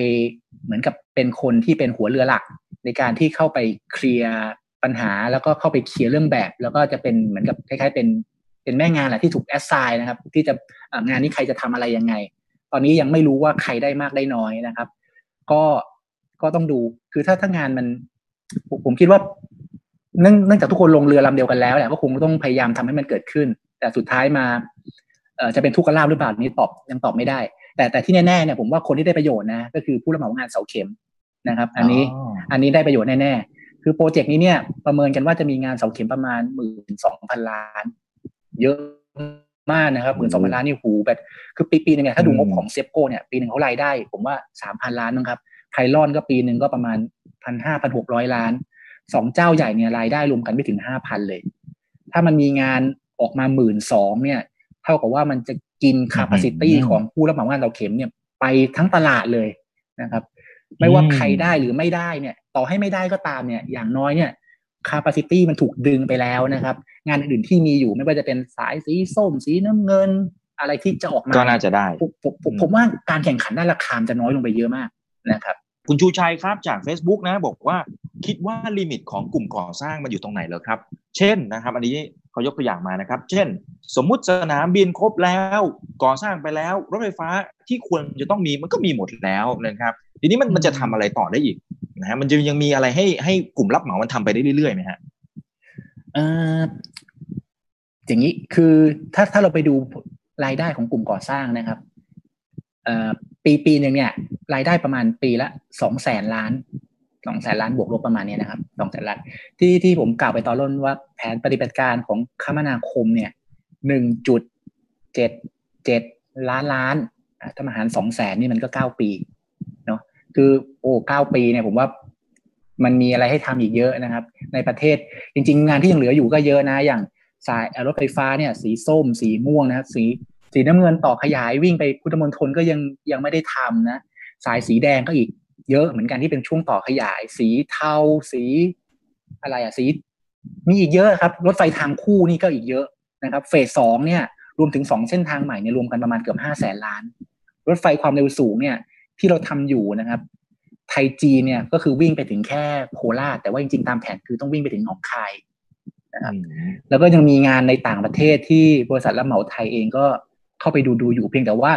C: เหมือนกับเป็นคนที่เป็นหัวเรือหลัก ในการที่เข้าไปเคลียร์ปัญหาแล้วก็เข้าไปเคลียร์เรื่องแบบ แล้วก็จะเป็นเหมือนกับคล้ายๆ เป็นเป็นแม่งานแหละที่ถูกแอสไซน์นะครับ ที่จะงานนี้ใครจะทำอะไรยังไง ตอนนี้ยังไม่รู้ว่าใครได้มากได้น้อยนะครับ ก็ก็ต้องดูคือถ้าถ้างานมันผมคิดว่า เนื่องจากทุกคนลงเรือลำเดียวกันแล้วแหละก็คงต้องพยายามทำให้มันเกิดขึ้น แต่สุดท้ายมาเออจะเป็นทุกขลาบหรือเปล่านี้ตอบยังตอบไม่ได้ แต่แต่ที่แน่ๆเนี่ยผมว่าคนที่ได้ประโยชน์นะก็คือผู้รับเหมางานเสาเข็มนะครับ อันนี้อันนี้ได้ประโยชน์แน่ๆคือโปรเจกต์นี้เนี่ยประเมินกันว่าจะมีงานเสาเข็มประมาณหมื่นสองพันล้าน เยอะมากนะครับหมื่นสองพันล้านนี่หูแบบคือปีปีนึงเนี่ยถ้าดูงบของ SEAFCO เนี่ยปีหนึ่งเขารายได้ ผมว่าสามพันล้านนะครับ PYLON ก็ปีหนึ่งก็ประมาณพันห้าพันหกร้อยล้าน สองเจ้าใหญ่เนี่ยรายได้รวมกันไม่ถึงห้าพันเลย ถ้ามันมีงานออกมาหมื่นสองเนี่ย เท่ากับว่ามันจะกิน capacity ของผู้รับเหมางานเสาเข็มเนี่ยไปทั้งตลาดเลยนะครับ ไม่ว่าใครได้หรือไม่ได้เนี่ย ต่อให้ไม่ได้ก็ตามเนี่ย อย่างน้อยเนี่ยcapacity มันถูกดึงไปแล้วนะครับ งานอื่นที่มีอยู่ไม่ว่าจะเป็นสายสีส้ม สีน้ำเงิน อะไรที่จะออกมา
B: ก็น่าจะได้
C: ผมผมผมว่าการแข่งขันด้านราคาจะน้อยลงไปเยอะมากนะครับ
B: คุณชูชัยครับจาก Facebook นะ บอกว่าคิดว่า limit ของกลุ่มก่อสร้างมันอยู่ตรงไหนแล้วครับ เช่นนะครับ อันนี้เขายกตัวอย่างมานะครับ เช่น สมมุติสนามบินครบแล้ว ก่อสร้างไปแล้ว รถไฟฟ้าที่ควรจะต้องมีมันก็มีหมดแล้วนะครับ ทีนี้มันมันจะทำอะไรต่อได้อีกนะฮะมันจะยังมีอะไรให้ให้กลุ่มรับเหมามันทำไปได้เรื่อยๆไหมฮะ
C: เอออย่างนี้คือถ้าถ้าเราไปดูรายได้ของกลุ่มก่อสร้างนะครับ ปีปีหนึ่งเนี่ย รายได้ประมาณปีละสองแสนล้านสองแสนล้านบวกลบประมาณนี้นะครับสองแสนล้านที่ที่ผมกล่าวไปตอนต้นว่าแผนปฏิบัติการของคมนาคมเนี่ยหนึ่งจุดเจ็ดเจ็ดล้านล้านถ้ามาหารสองแสนนี่มันก็เก้าปีเนาะคือโอ้เก้าปีเนี่ยผมว่ามันมีอะไรให้ทำอีกเยอะนะครับ ในประเทศจริง ๆ งานที่ยังเหลืออยู่ก็เยอะนะ อย่างสายรถไฟฟ้าเนี่ย สีส้ม สีม่วงนะครับ สี สีน้ำเงินต่อขยายวิ่งไปพุทธมณฑลก็ยังยังไม่ได้ทำนะสายสีแดงก็อีก เยอะเหมือนกันที่เป็นช่วงต่อขยาย สีเทาสีอะไรอะสี มีอีกเยอะครับ รถไฟทางคู่นี่ก็อีกเยอะนะครับ เฟสสองเนี่ย รวมถึงสองเส้นทางใหม่เนี่ยรวมกันประมาณเกือบห้าแสนล้าน รถไฟความเร็วสูงเนี่ย ที่เราทำอยู่นะครับ ไทยจีเนี่ยก็คือวิ่งไปถึงแค่โคราชแต่ว่าจริงๆตามแผนคือต้องวิ่งไปถึงหนองคายนะครับแล้วก็ยังมีงานในต่างประเทศที่บริษัทรับเหมาไทยเองก็ เข้าไปดูดูอยู่เพียงแต่ว่า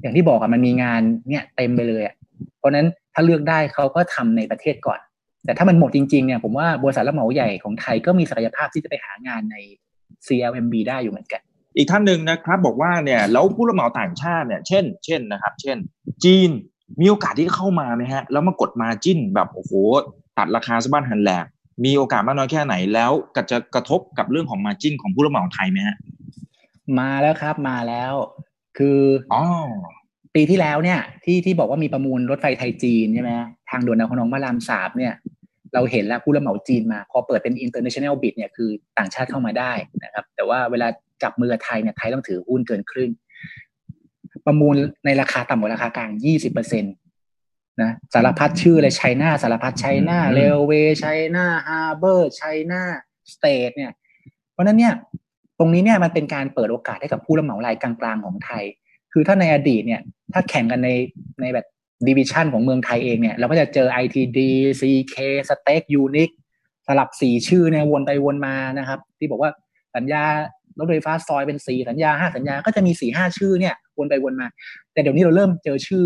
C: อย่างที่บอกอะมันมีงานเนี่ยเต็มไปเลยอะเพราะนั้นถ้าเลือกได้เขาก็ทำในประเทศก่อน แต่ถ้ามันหมดจริงๆเนี่ยผมว่าบริษัทรับเหมาใหญ่ของไทยก็มีศักยภาพที่จะไปหางานใน CLMB ได้อยู่เหมือนกัน
B: อีกท่านหนึ่งนะครับบอกว่าเนี่ยแล้วผู้รับเหมาต่างชาติเนี่ยเช่น เช่นนะครับ เช่น จีนมีโอกาสที่เข้ามาไหมฮะ แล้วมากดมาจิ้นแบบโอ้โหตัดราคาสะบ้านหันแหลกมีโอกาสมากน้อยแค่ไหนแล้วก็จะกระทบกับเรื่องของมาจิ้นของผู้รับเหมาไทยไหมฮะ
C: มาแล้วครับมาแล้ว คือ
B: อ๋อ
C: ปีที่แล้วเนี่ย ที่ที่บอกว่ามีประมูลรถไฟไทยจีนใช่ไหมทางด่วนดาวคนองพระรามสามเนี่ย เราเห็นแล้วผู้รับเหมาจีนมา พอเปิดเป็น international bid เนี่ยคือต่างชาติเข้ามาได้นะครับ แต่ว่าเวลาจับมือกับไทยเนี่ยไทยต้องถือหุ้นเกินครึ่งประมูลในราคาต่ำกว่าราคากลางยี่สิบเปอร์เซ็นตนะสารพัดชื่อเลย China สารพัด China
B: อืม
C: Railway China Harbour China State เนี่ย เพราะฉะนั้นเนี่ย ตรงนี้เนี่ยมันเป็นการเปิดโอกาสให้กับผู้รับเหมารายกลางๆของไทย คือถ้าในอดีตเนี่ยถ้าแข่งกันในในแบบ division ของเมืองไทยเองเนี่ยเราก็จะเจอ ITD CK Stack u n i q u สลับสี่ชื่อเนี่ยวนไปวนมานะครับ ที่บอกว่าสัญญารถไฟฟ้าซอยเป็นสี่สัญญาห้าสัญญาก็จะมีสี่ห้าชื่อเนี่ยวนไปวนมา แต่เดี๋ยวนี้เราเริ่มเจอชื่อ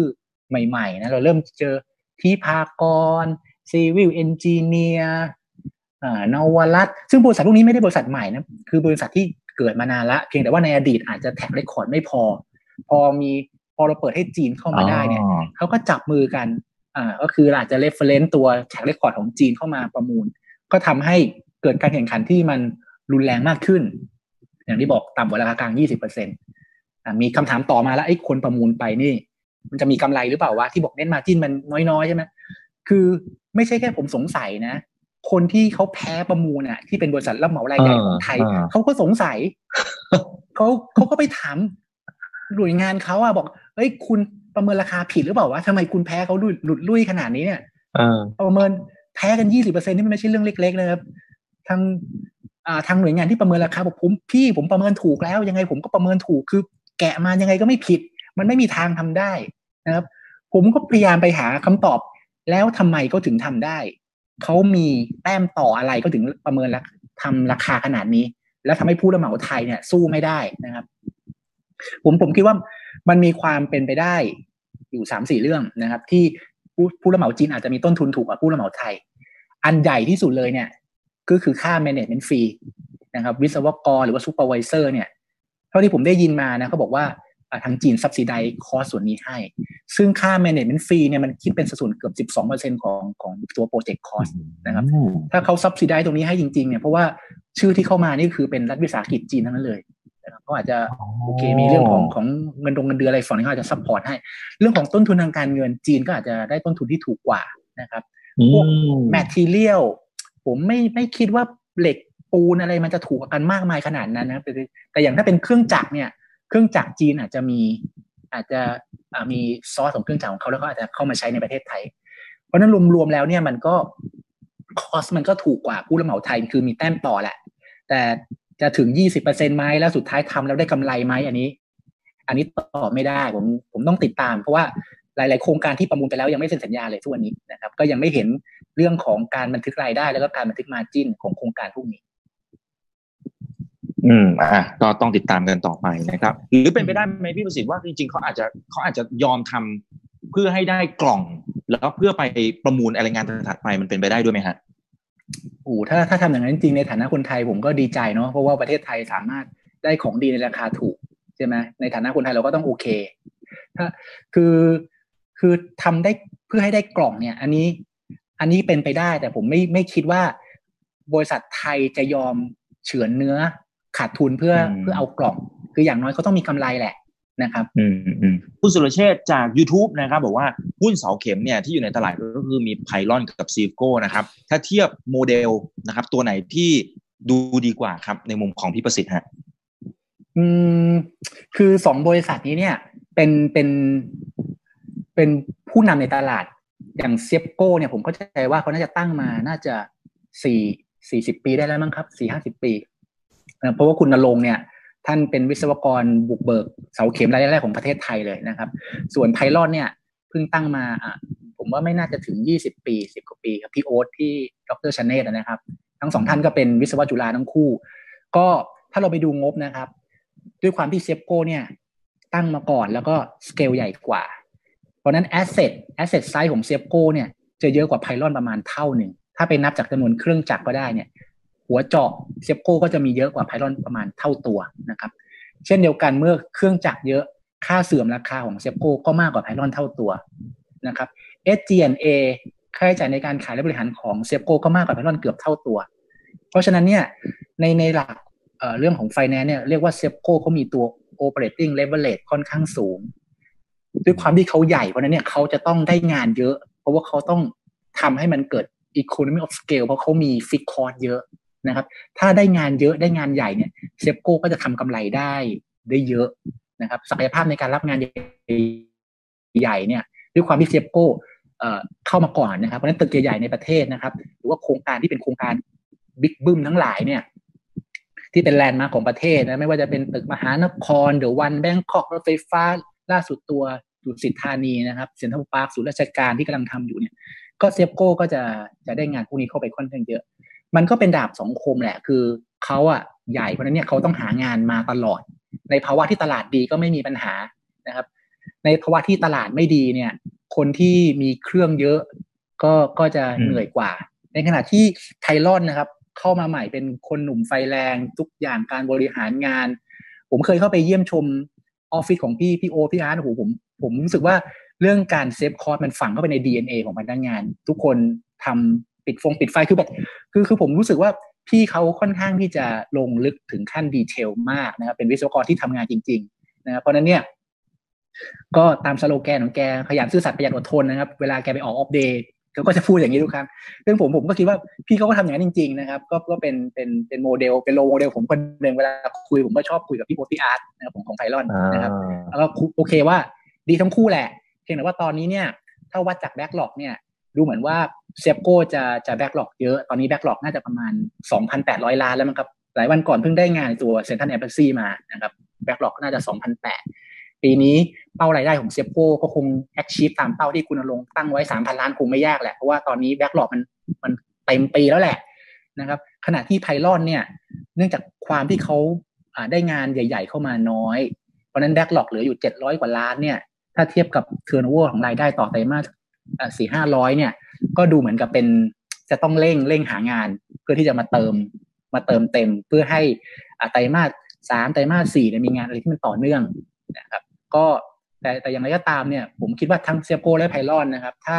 C: ใหม่ๆนะเราเริ่มเจอทิพากร Civil Engineer นวรัตน์ซึ่งบริษัทพวกนี้ไม่ได้บริษัทใหม่นะคือบริษัทที่เกิดมานานละเพียงแต่ว่าในอดีตอาจจะ track record ไม่พอ พอมีพอเราเปิดให้จีนเข้ามาได้เนี่ย
B: อ๋อ
C: เขาก็จับมือกันอ่าก็คืออาจจะ reference ตัว track record ของจีนเข้ามาประมูล ก็ทำให้เกิดการแข่งขันที่มันรุนแรงมากขึ้น อย่างที่บอกต่ำกว่าราคากลาง 20%อ่ามีคำถามต่อมาแล้วไอ้คนประมูลไปนี่ มันจะมีกำไรหรือเปล่าวะที่บอกเน้น margin มันน้อยๆใช่ไหมคือไม่ใช่แค่ผมสงสัยนะ คนที่เขาแพ้ประมูลอะ ที่เป็นบริษัทรับเหมารายใหญ่ของไทย
B: อ่า
C: เขาก็สงสัยเขาเขาก็ไปถามหน่วยงานเขาอะบอกเฮ้ยคุณประเมินราคาผิดหรือเปล่าวะทำไมคุณแพ้เขาหลุดหลุดลุ่ยขนาดนี้เนี่ย
B: เออ
C: ประเมินแพ้กันยี่สิบเปอร์เซ็นนี่มันไม่ใช่เรื่องเล็ก ๆ นะครับ ทางอ่าทางหน่วยงานที่ประเมินราคาบอกผมพี่ผมประเมินถูกแล้ว ยังไงผมก็ประเมินถูกคือ แกะมายังไงก็ไม่ผิด มันไม่มีทางทำได้นะครับ ผมก็พยายามไปหาคำตอบ แล้วทำไมก็ถึงทำได้ เขามีแต้มต่ออะไรก็ถึงประเมินราทำราคาขนาดนี้ แล้วทำให้ผู้รับเหมาไทยเนี่ยสู้ไม่ได้นะครับ ผมผมคิดว่ามันมีความเป็นไปได้อยู่สามสี่เรื่องนะครับ ที่ผู้ผู้รับเหมาจีนอาจจะมีต้นทุนถูกกว่าผู้รับเหมาไทย อันใหญ่ที่สุดเลยเนี่ย ก็คือค่า management fee นะครับ วิศวกรหรือว่า supervisor เนี่ย เท่าที่ผมได้ยินมานะเขาบอกว่า ทางจีน subsidize คอส่วนนี้ให้ ซึ่งค่า management fee เนี่ยมันคิดเป็นสัดส่วนเกือบ 12%ของของตัว project cost นะครับ ถ้าเขา subsidize ตรงนี้ให้จริงๆเนี่ยเพราะว่าชื่อที่เข้ามานี่คือเป็นรัฐวิสาหกิจจีนทั้งนั้นเลยนะครับเขาอาจจะโอเคมีเรื่องของของเงินดงเงินเดือนอะไรฝั่งนี้เขาอาจจะ support ให้ เรื่องของต้นทุนทางการเงินจีนก็อาจจะได้ต้นทุนที่ถูกกว่านะครับพวก material ผมไม่ไม่คิดว่าเหล็กปูนอะไรมันจะถูกกันมากมายขนาดนั้นนะครับแต่แต่อย่างถ้าเป็นเครื่องจักรเนี่ย เครื่องจักรจีนอาจจะมีอาจจะมีซอสของเครื่องจักรของเขาแล้วก็อาจจะเข้ามาใช้ในประเทศไทย เพราะนั้นรวมๆแล้วเนี่ยมันก็คอสมันก็ถูกกว่าผู้รับเหมาไทยคือมีแต้มต่อแหละ แต่จะถึงยี่สิบเปอร์เซ็นไหมแล้วสุดท้ายทำแล้วได้กำไรไหมอันนี้ อันนี้ตอบไม่ได้ผมผมต้องติดตาม เพราะว่าหลาย ๆ โครงการที่ประมูลไปแล้วยังไม่เซ็นสัญญาเลยทุกวันนี้นะครับ ก็ยังไม่เห็นเรื่องของการบันทึกรายได้ แล้วก็การบันทึกมาจิ้นของโครงการพวกนี้
B: อืมอะก็ต้องติดตามกันต่อไปนะครับ หรือเป็นไปได้ไหมพี่ประสิทธิ์ว่าจริงๆเขาอาจจะเขาอาจจะยอมทำเพื่อให้ได้กล่อง แล้วเพื่อไปประมูลอะไรงานถัดไปมันเป็นไปได้ด้วยไหมฮะ
C: โอ้ถ้าถ้าทำอย่างนั้นจริงในฐานะคนไทยผมก็ดีใจเนาะเพราะว่าประเทศไทยสามารถได้ของดีในราคาถูกใช่ไหมในฐานะคนไทยเราก็ต้องโอเค ถ้าคือคือทำได้เพื่อให้ได้กล่องเนี่ย อันนี้ อันนี้เป็นไปได้แต่ผมไม่ไม่คิดว่า บริษัทไทยจะยอมเฉือนเนื้อ ขาดทุนเพื่อ
B: อืม
C: เพื่อเอากล่อง คืออย่างน้อยเขาต้องมีกำไรแหละนะครับ
B: อืมอืมคุณสุรเชษฐ์จาก YouTube นะครับบอกว่าหุ้นเสาเข็มเนี่ยที่อยู่ในตลาดก็คือมีไพลอนกับซีโก้นะครับ ถ้าเทียบโมเดลนะครับ ตัวไหนที่ดูดีกว่าครับ ในมุมของพี่ประสิทธิ์ฮะ
C: อืมคือสองบริษัทนี้เนี่ย เป็นเป็นเป็นผู้นำในตลาดอย่างเซียบโก้เนี่ยผมก็ใจว่าเขาน่าจะตั้งมาน่าจะสี่สี่สิบปีได้แล้วมั้งครับสี่ห้าสิบปี เพราะว่าคุณณรงค์เนี่ยท่านเป็นวิศวกรบุกเบิกเสาเข็มรายแรกของประเทศไทยเลยนะครับ ส่วนไพลอนเนี่ยเพิ่งตั้งมาอะผมว่าไม่น่าจะถึงยี่สิบปีสิบกว่าปีครับพี่โอ๊ตพี่ดร.ชเนศวร์นะครับ ทั้งสองท่านก็เป็นวิศวจุฬาทั้งคู่ ก็ถ้าเราไปดูงบนะครับ ด้วยความที่เซฟโกเนี่ยตั้งมาก่อนแล้วก็สเกลใหญ่กว่า เพราะนั้น asset asset size ของเซฟโกเนี่ยจะเยอะกว่าไพลอนประมาณเท่าหนึ่ง ถ้าไปนับจากจำนวนเครื่องจักรก็ได้เนี่ย หัวเจาะเซฟโก้ก็จะมีเยอะกว่าไพลอนประมาณเท่าตัวนะครับ เช่นเดียวกันเมื่อเครื่องจักรเยอะค่าเสื่อมราคาของเซฟโก้ก็มากกว่าไพลอนเท่าตัวนะครับ SG&A ค่าใช้จ่ายในการขายและบริหารของเซฟโก้ก็มากกว่าไพลอนเกือบเท่าตัว เพราะฉะนั้นเนี่ยในในหลักเรื่องของไฟแนนซ์เนี่ยเรียกว่าเซฟโก้เขามีตัว operating leverage ค่อนข้างสูง ด้วยความที่เขาใหญ่เพราะนั้นเนี่ยเขาจะต้องได้งานเยอะ เพราะว่าเขาต้องทำให้มันเกิด economy of scale เพราะเขามีฟิกคอร์สเยอะ นะครับ ถ้าได้งานเยอะได้งานใหญ่เนี่ยเซฟโก้ก็จะทำกำไรได้ได้เยอะนะครับศักยภาพในการรับงานใหญ่เนี่ยด้วยความที่เซฟโก้เข้ามาก่อนนะครับเพราะนั้นตึกใหญ่ในประเทศนะครับ หรือว่าโครงการที่เป็นโครงการบิ๊กบึ้มทั้งหลายเนี่ยที่เป็น landmark ของประเทศนะไม่ว่าจะเป็นตึกมหานคร The One Bangkok รถไฟฟ้าล่าสุดตัวดุสิตธานีนะครับ Central Park ศูนย์ราชการที่กำลังทำอยู่เนี่ย ก็เซฟโก้ก็จะจะได้งานพวกนี้เข้าไปค่อนข้างเยอะ มันก็เป็นดาบสองคมแหละ คือเขาอะใหญ่เพราะนั้นเนี่ยเขาต้องหางานมาตลอด ในภาวะที่ตลาดดีก็ไม่มีปัญหานะครับ ในภาวะที่ตลาดไม่ดีเนี่ย คนที่มีเครื่องเยอะก็ก็จะเหนื่อยกว่า ในขณะที่ไพลอนนะครับ เข้ามาใหม่เป็นคนหนุ่มไฟแรง ทุกอย่างการบริหารงาน ผมเคยเข้าไปเยี่ยมชมออฟฟิศของพี่พี่โอพี่อาร์ตโอ้โหผมผมรู้สึกว่าเรื่องการ save cost มันฝังเข้าไปใน DNA ของพนักงาน ทุกคนทำ ปิดฟงปิดไฟคือแบบคือคือผมรู้สึกว่าพี่เขาค่อนข้างที่จะลงลึกถึงขั้น detail มากนะครับเป็นวิศวกรที่ทำงานจริงๆนะครับเพราะนั้นเนี่ยก็ตามสโลแกนของแกขยันซื่อสัตย์ประหยัดอดทนนะครับ เวลาแกไปออก Opp Day เขาก็จะพูดอย่างนี้ทุกครั้งซึ่งผมผมก็คิดว่าพี่เขาก็ทำอย่างนั้นจริง ๆ นะครับ ก็ก็เป็นเป็นเป็นโมเดลเป็น role model ผมคนหนึ่งเวลาคุยผมก็ชอบคุยกับพี่โอพี่อาร์ตนะครับผมของไพลอนนะครับแล้วก็โอเคว่าดีทั้งคู่แหละเพียงแต่ว่าตอนนี้เนี่ยถ้าวัดจาก backlog เนี่ย ดูเหมือนว่าเซฟโก้จะจะ backlog เยอะ ตอนนี้ backlog น่าจะประมาณ 2,800 ล้านแล้วมั้งครับ หลายวันก่อนเพิ่งได้งานตัว Central Embassy มานะครับ backlog น่าจะ2,008ปีนี้เป้ารายได้ของเซฟโก้ก็คง achieve ตามเป้าที่คุณณรงค์ตั้งไว้ 3,000 ล้านคงไม่ยากแหละ เพราะว่าตอนนี้ backlog มันมันเต็มปีแล้วแหละนะครับขณะที่ไพลอนเนี่ยเนื่องจากความที่เขาได้งานใหญ่ ๆ เข้ามาน้อย เพราะนั้น backlog เหลืออยู่ 700 กว่าล้านเนี่ยถ้าเทียบกับ turnover ของรายได้ต่อไตรมาส สี่ห้าร้อยเนี่ย ก็ดูเหมือนกับเป็นจะต้องเร่งเร่งหางาน เพื่อที่จะมาเติมมาเติมเต็ม เพื่อให้ไตรมาสสามไตรมาสสี่เนี่ยมีงานอะไรที่มันต่อเนื่องนะครับ ก็แต่แต่อย่างไรก็ตามเนี่ย ผมคิดว่าทั้งเซฟโก้และไพลอนนะครับ ถ้า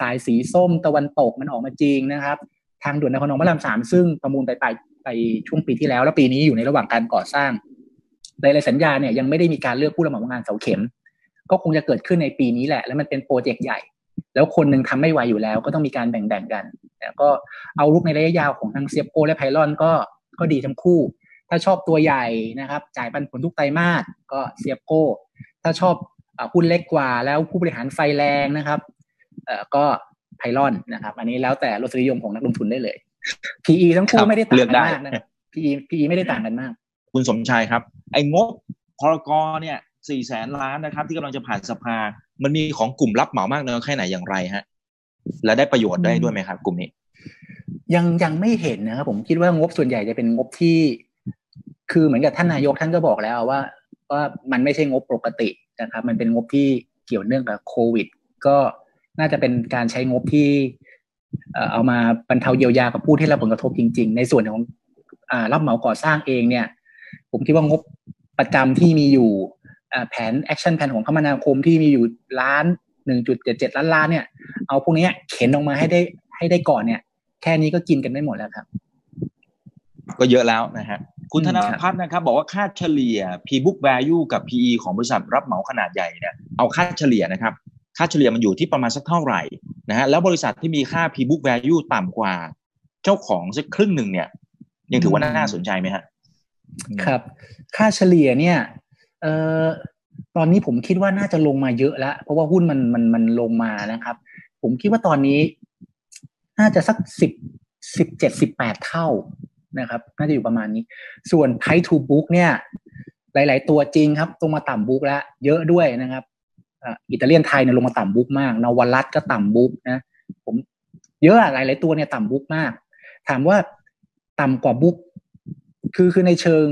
C: สายสีส้มตะวันตกมันออกมาจริงนะครับ ทางด่วนนครนองพระรามสามซึ่งประมูลไปไปไปช่วงปีที่แล้ว แล้วปีนี้อยู่ในระหว่างการก่อสร้างในรายสัญญาเนี่ยยังไม่ได้มีการเลือกผู้รับเหมางานเสาเข็ม ก็คงจะเกิดขึ้นในปีนี้แหละ แล้วมันเป็นโปรเจกต์ใหญ่ แล้วคนหนึ่งทำไม่ไหวอยู่แล้ว ก็ต้องมีการแบ่งๆกันแต่ก็เอาลุกในระยะยาวของทั้งเซียโกและไพลอนก็ก็ดีทั้งคู่ ถ้าชอบตัวใหญ่นะครับ จ่ายปันผลทุกไตรมาสก็เซียโกถ้าชอบหุ้นเล็กกว่าแล้วผู้บริหารไฟแรงนะครับเอ่อก็ไพลอนนะครับ อันนี้แล้วแต่รสนิยมของนักลงทุนได้เลย PE ทั้งคู่ไม่ได้ต่างกันมากนะ PE PE ไม่ได้ต่างกันมาก
B: คุณสมชายครับ ไอ้งบพรกเนี่ยสี่แสนล้านนะครับ ที่กำลังจะผ่านสภา มันมีของกลุ่มรับเหมามากน้อยแค่ไหนอย่างไรฮะ และได้ประโยชน์ได้ด้วยไหมครับ กลุ่มนี้
C: ยังยังไม่เห็นนะครับผมคิดว่างบส่วนใหญ่จะเป็นงบที่ คือเหมือนกับท่านนายกท่านก็บอกแล้วว่าว่ามันไม่ใช่งบปกตินะครับ มันเป็นงบที่เกี่ยวเนื่องกับโควิด ก็น่าจะเป็นการใช้งบที่เอามาบรรเทาเยียวยากับผู้ที่รับผลกระทบจริง ๆ ในส่วนของรับเหมาก่อสร้างเองเนี่ย ผมคิดว่างบประจำที่มีอยู่ แผน action plan ของคมนาคมที่มีอยู่ล้านหนึ่งจุดเจ็ดเจ็ดล้านล้านเนี่ย เอาพวกนี้เข็นออกมาให้ได้ให้ได้ก่อนเนี่ย แค่นี้ก็กินกันไม่หมดแล้วครับ
B: ก็เยอะแล้วนะฮะคุณธนพัฒน์นะครับ บอกว่าค่าเฉลี่ย P book value กับ PE ของบริษัทรับเหมาขนาดใหญ่เนี่ยเอาค่าเฉลี่ยนะครับ ค่าเฉลี่ยมันอยู่ที่ประมาณสักเท่าไหร่นะฮะแล้วบริษัทที่มีค่า P book value ต่ำกว่า เจ้าของสักครึ่งหนึ่งเนี่ย ยังถือว่าน่าสนใจไหมฮะ
C: ครับ ค่าเฉลี่ยเนี่ย เอ่อตอนนี้ผมคิดว่าน่าจะลงมาเยอะแล้ว เพราะว่าหุ้นมันมันมันลงมานะครับ ผมคิดว่าตอนนี้ น่าจะสักสิบสิบเจ็ดสิบแปดเท่านะครับ น่าจะอยู่ประมาณนี้ ส่วน price to book เนี่ย หลาย ๆ ตัวจริงครับ ตรงมาต่ำบุ๊กแล้วเยอะด้วยนะครับอิตาเลียนไทยเนี่ยลงมาต่ำบุ๊กมากนวรัตก็ต่ำบุ๊กนะ ผมเยอะหลาย ๆ ตัวเนี่ยต่ำบุ๊กมาก ถามว่าต่ำกว่าบุ๊กคือคือในเชิง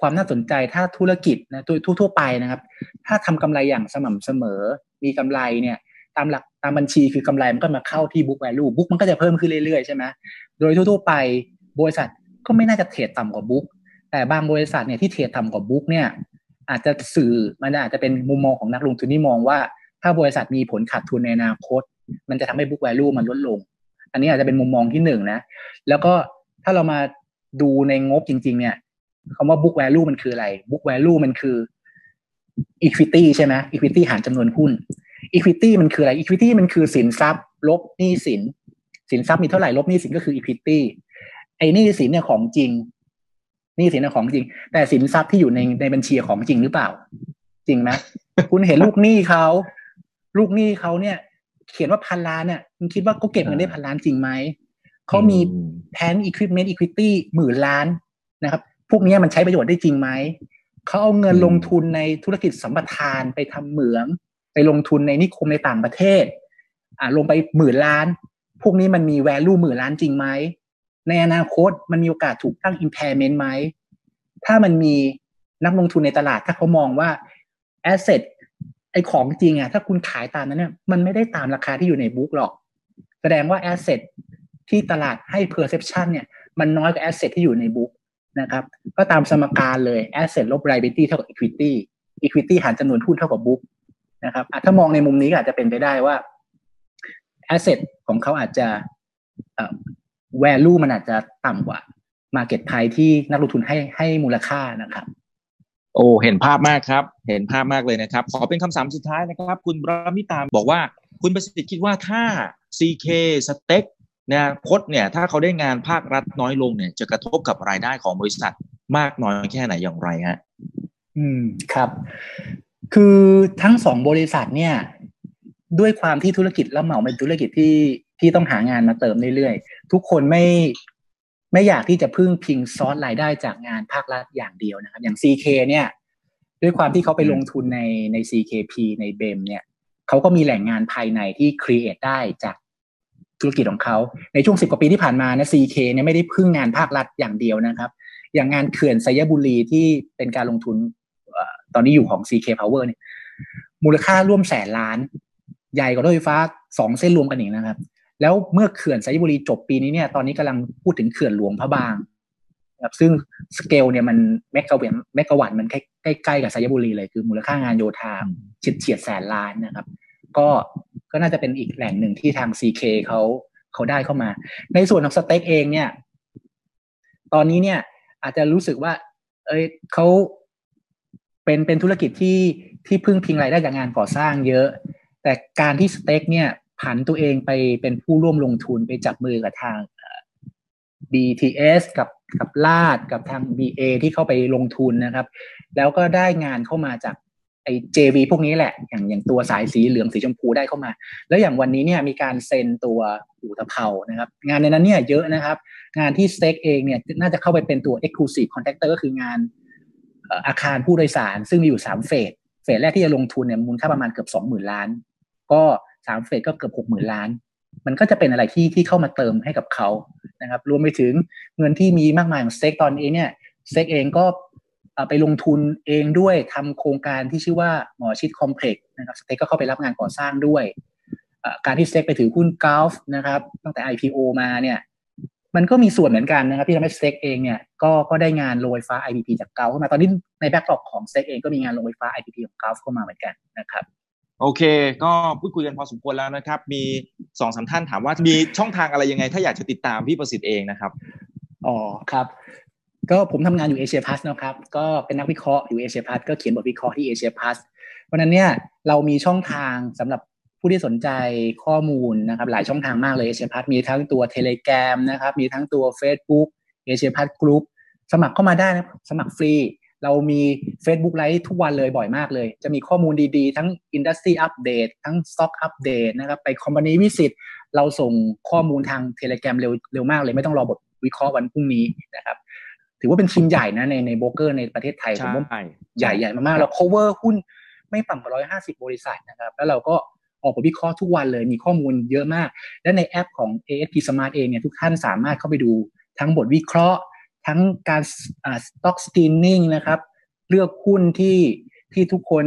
C: ความน่าสนใจถ้าธุรกิจนะทั่วทั่วไปนะครับ ถ้าทำกำไรอย่างสม่ำเสมอ มีกำไรเนี่ย ตามหลักตามบัญชีคือกำไรมันก็มาเข้าที่บุ๊กแวลูบุ๊กมันก็จะเพิ่มขึ้นเรื่อยๆใช่ไหมโดยทั่วๆไปบริษัทก็ไม่น่าจะเทรดต่ำกว่าบุ๊กแต่บางบริษัทเนี่ยที่เทรดต่ำกว่าบุ๊กเนี่ย อาจจะสื่อมันอาจจะเป็นมุมมองของนักลงทุนที่มองว่า ถ้าบริษัทมีผลขาดทุนในอนาคต มันจะทำให้บุ๊กแวลูมันลดลง อันนี้อาจจะเป็นมุมมองที่หนึ่งนะแล้วก็ถ้าเรามาดูในงบจริง ๆ เนี่ย คำว่า book value มันคืออะไร book value มันคือ equity ใช่ไหม equity หารจำนวนหุ้น equity มันคืออะไร equity มันคือสินทรัพย์ ลบหนี้สิน สินทรัพย์มีเท่าไหร่ลบหนี้สินก็คือ equity ไอ้หนี้สินเนี่ยของจริงหนี้สินเนี่ยของจริง แต่สินทรัพย์ที่อยู่ในในบัญชีของจริงหรือเปล่า จริงไหมคุณเห็นลูกหนี้เขาลูกหนี้เขาเนี่ย เขียนว่าพันล้านเนี่ยคุณคิดว่าเขาเก็บเงินได้พันล้านจริงไหมเขามีแพนอีควิปเมนต์อีควิตี้หมื่นล้านนะครับ พวกนี้มันใช้ประโยชน์ได้จริงไหมเขาเอาเงินลงทุนในธุรกิจสัมปทานไปทำเหมือง ไปลงทุนในนิคมในต่างประเทศ อ่าลงไปหมื่นล้าน พวกนี้มันมีแวลูหมื่นล้านจริงไหมในอนาคตมันมีโอกาสถูกตั้ง impairment ไหมถ้ามันมีนักลงทุนในตลาด ถ้าเขามองว่า asset ไอของจริงอะถ้าคุณขายตามนั้นเนี่ยมันไม่ได้ตามราคาที่อยู่ในบุ๊กหรอก แสดงว่า asset ที่ตลาดให้ perception เนี่ย มันน้อยกว่า asset ที่อยู่ในบุ๊ก นะครับ ก็ตามสมการเลย asset ลบ liability เท่ากับ equity equity หารจำนวนหุ้นเท่ากับ book นะครับถ้ามองในมุมนี้อาจจะเป็นไปได้ว่า asset ของเขาอาจจะ value มันอาจจะต่ำกว่า market price ที่นักลงทุนให้ให้มูลค่านะครับ
B: โอ้เห็นภาพมากครับ เห็นภาพมากเลยนะครับ ขอเป็นคำถามสุดท้ายนะครับ คุณบรมิตาบอกว่าคุณประสิทธิ์คิดว่าถ้า CK สเต็ก เนี่ยคตเนี่ยถ้าเขาได้งานภาครัฐน้อยลงเนี่ย จะกระทบกับรายได้ของบริษัทมากน้อยแค่ไหนอย่างไรฮะ
C: อืมครับ คือทั้งสองบริษัทเนี่ย ด้วยความที่ธุรกิจรับเหมาเป็นธุรกิจที่ที่ต้องหางานมาเติมเรื่อยๆทุกคนไม่ไม่อยากที่จะพึ่งพิงซอสรายได้จากงานภาครัฐอย่างเดียวนะครับ อย่าง CK เนี่ย ด้วยความที่เขาไปลงทุนในใน CKP ในเบมเนี่ยเขาก็มีแหล่งงานภายในที่ครีเอทได้จาก ธุรกิจของเขา ในช่วงสิบกว่าปีที่ผ่านมานะ CK เนี่ยไม่ได้พึ่งงานภาครัฐอย่างเดียวนะครับ อย่างงานเขื่อนไซยบุรีที่เป็นการลงทุนตอนนี้อยู่ของ CK Power เนี่ยมูลค่าร่วมแสนล้าน ใหญ่กว่ารถไฟฟ้าสองเส้นรวมกันอีกนะครับ แล้วเมื่อเขื่อนไซยบุรีจบปีนี้เนี่ย ตอนนี้กำลังพูดถึงเขื่อนหลวงพระบางครับซึ่งสเกลเนี่ยมันเมกะเวนเมกะวัตต์มันใกล้ๆกับไซยะบุรีเลยคือมูลค่างานโยธาเฉียดเฉียดแสนล้านนะครับ ก็ก็น่าจะเป็นอีกแหล่งหนึ่งที่ทาง CK เขาเขาได้เข้ามา ในส่วนของ STEC เองเนี่ย ตอนนี้เนี่ย อาจจะรู้สึกว่า เอ้ยเขาเป็นเป็นธุรกิจที่ที่พึ่งพิงรายได้จากงานก่อสร้างเยอะ แต่การที่ STEC เนี่ยผันตัวเองไปเป็นผู้ร่วมลงทุนไปจับมือกับทาง BTS กับกับลาดกับทาง BA ที่เข้าไปลงทุนนะครับ แล้วก็ได้งานเข้ามาจาก ไอ้ JV พวกนี้แหละ อย่างอย่างตัวสายสีเหลืองสีชมพูได้เข้ามา แล้วอย่างวันนี้เนี่ยมีการเซ็นตัวอู่ตะเภานะครับ งานในนั้นเนี่ยเยอะนะครับ งานที่สเต็กเองเนี่ยน่าจะเข้าไปเป็นตัว exclusive contractor ก็คืองานอาคารผู้โดยสาร ซึ่งมีอยู่สามเฟสเฟสแรกที่จะลงทุนเนี่ยมูลค่าประมาณเกือบสองหมื่นล้าน ก็สามเฟสก็เกือบหกหมื่นล้าน มันก็จะเป็นอะไรที่ที่เข้ามาเติมให้กับเขานะครับรวมไปถึงเงินที่มีมากมายของ STEC ตอนนี้เนี่ย STEC เองก็ ไปลงทุนเองด้วยทำโครงการที่ชื่อว่าหมอชิตคอมเพล็กซ์นะครับ STEC ก็เข้าไปรับงานก่อสร้างด้วย การที่ STEC ไปถือหุ้น GULF นะครับตั้งแต่ IPO มาเนี่ยมันก็มีส่วนเหมือนกันนะครับที่ทำให้ STEC เองเนี่ยก็ก็ได้งานโรงไฟฟ้า IPP จาก GULF เข้ามาตอนนี้ใน backlog ของ STEC เองก็มีงานโรงไฟฟ้า IPP ของ GULF เข้ามาเหมือนกันนะครับ
B: โอเค ก็พูดคุยกันพอสมควรแล้วนะครับ มีสองสามท่านถามว่ามีช่องทางอะไรยังไง ถ้าอยากจะติดตามพี่ประสิทธิ์เองนะครับ
C: อ๋อครับ ก็ผมทำงานอยู่เอเชียพลัสนะครับ ก็เป็นนักวิเคราะห์อยู่เอเชียพลัสก็เขียนบทวิเคราะห์ที่เอเชียพลัสเพราะนั้นเนี่ยเรามีช่องทางสำหรับผู้ที่สนใจข้อมูลนะครับหลายช่องทางมากเลยเอเชียพลัสมีทั้งตัวเทเลแกรมนะครับมีทั้งตัว Facebook เอเชียพลัสกรุ๊ปสมัครเข้ามาได้นะสมัครฟรี เรามี Facebook ไลฟ์ทุกวันเลยบ่อยมากเลย จะมีข้อมูลดีๆ ทั้ง Industry Update ทั้ง Stock Update นะครับไป Company Visit เราส่งข้อมูลทาง Telegram เร็วเร็วมากเลยไม่ต้องรอบทวิเคราะห์วันพรุ่งนี้นะครับ ถือว่าเป็นทีมใหญ่นะในในโบรกเกอร์ในประเทศไทยผมว่า
B: ใช่
C: ใหญ่ใหญ่มากๆเรา cover หุ้นไม่ต่ำกว่าร้อยห้าสิบบริษัทนะครับ แล้วเราก็ออกบทวิเคราะห์ทุกวันเลยมีข้อมูลเยอะมาก และในแอปของ ASP Smart เองเนี่ยทุกท่านสามารถเข้าไปดูทั้งบทวิเคราะห์ ทั้งการอ่า stock screening นะครับเลือกหุ้นที่ที่ทุกคน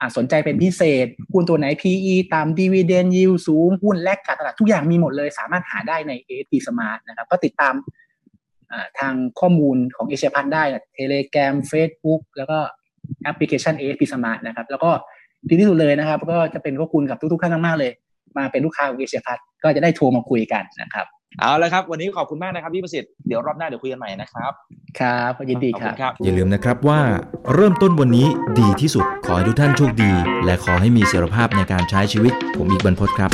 C: อ่าสนใจเป็นพิเศษ หุ้นตัวไหน PE ตาม dividend yield สูง หุ้นแลกขาดตลาดทุกอย่างมีหมดเลย สามารถหาได้ใน ASP Smart นะครับ ก็ติดตามอ่า ทางข้อมูลของเอเชียพันได้เทเลแกรม Facebook แล้วก็แอปพลิเคชัน ASP Smart นะครับ แล้วก็ดีที่สุดเลยนะครับ ก็จะเป็นพวกคุณกับทุกๆท่านมากๆเลย มาเป็นลูกค้าของเอเชียพัทก็จะได้โทรมาคุยกันนะครับ
B: เอาละครับ วันนี้ขอบคุณมากนะครับพี่ประสิทธิ์เดี๋ยวรอบหน้าเดี๋ยวคุยกันใหม่นะครับ
C: ครับยินดี
B: ขอบ
C: ครั
B: คุ
C: บ
B: ณครับ
A: อย่าลืมนะครับว่าเริ่มต้นวันนี้ดีที่สุดขอให้ทุกท่านโชคดี และขอให้มีเสรีภาพในการใช้ชีวิต ผมอีกบรรพตครับ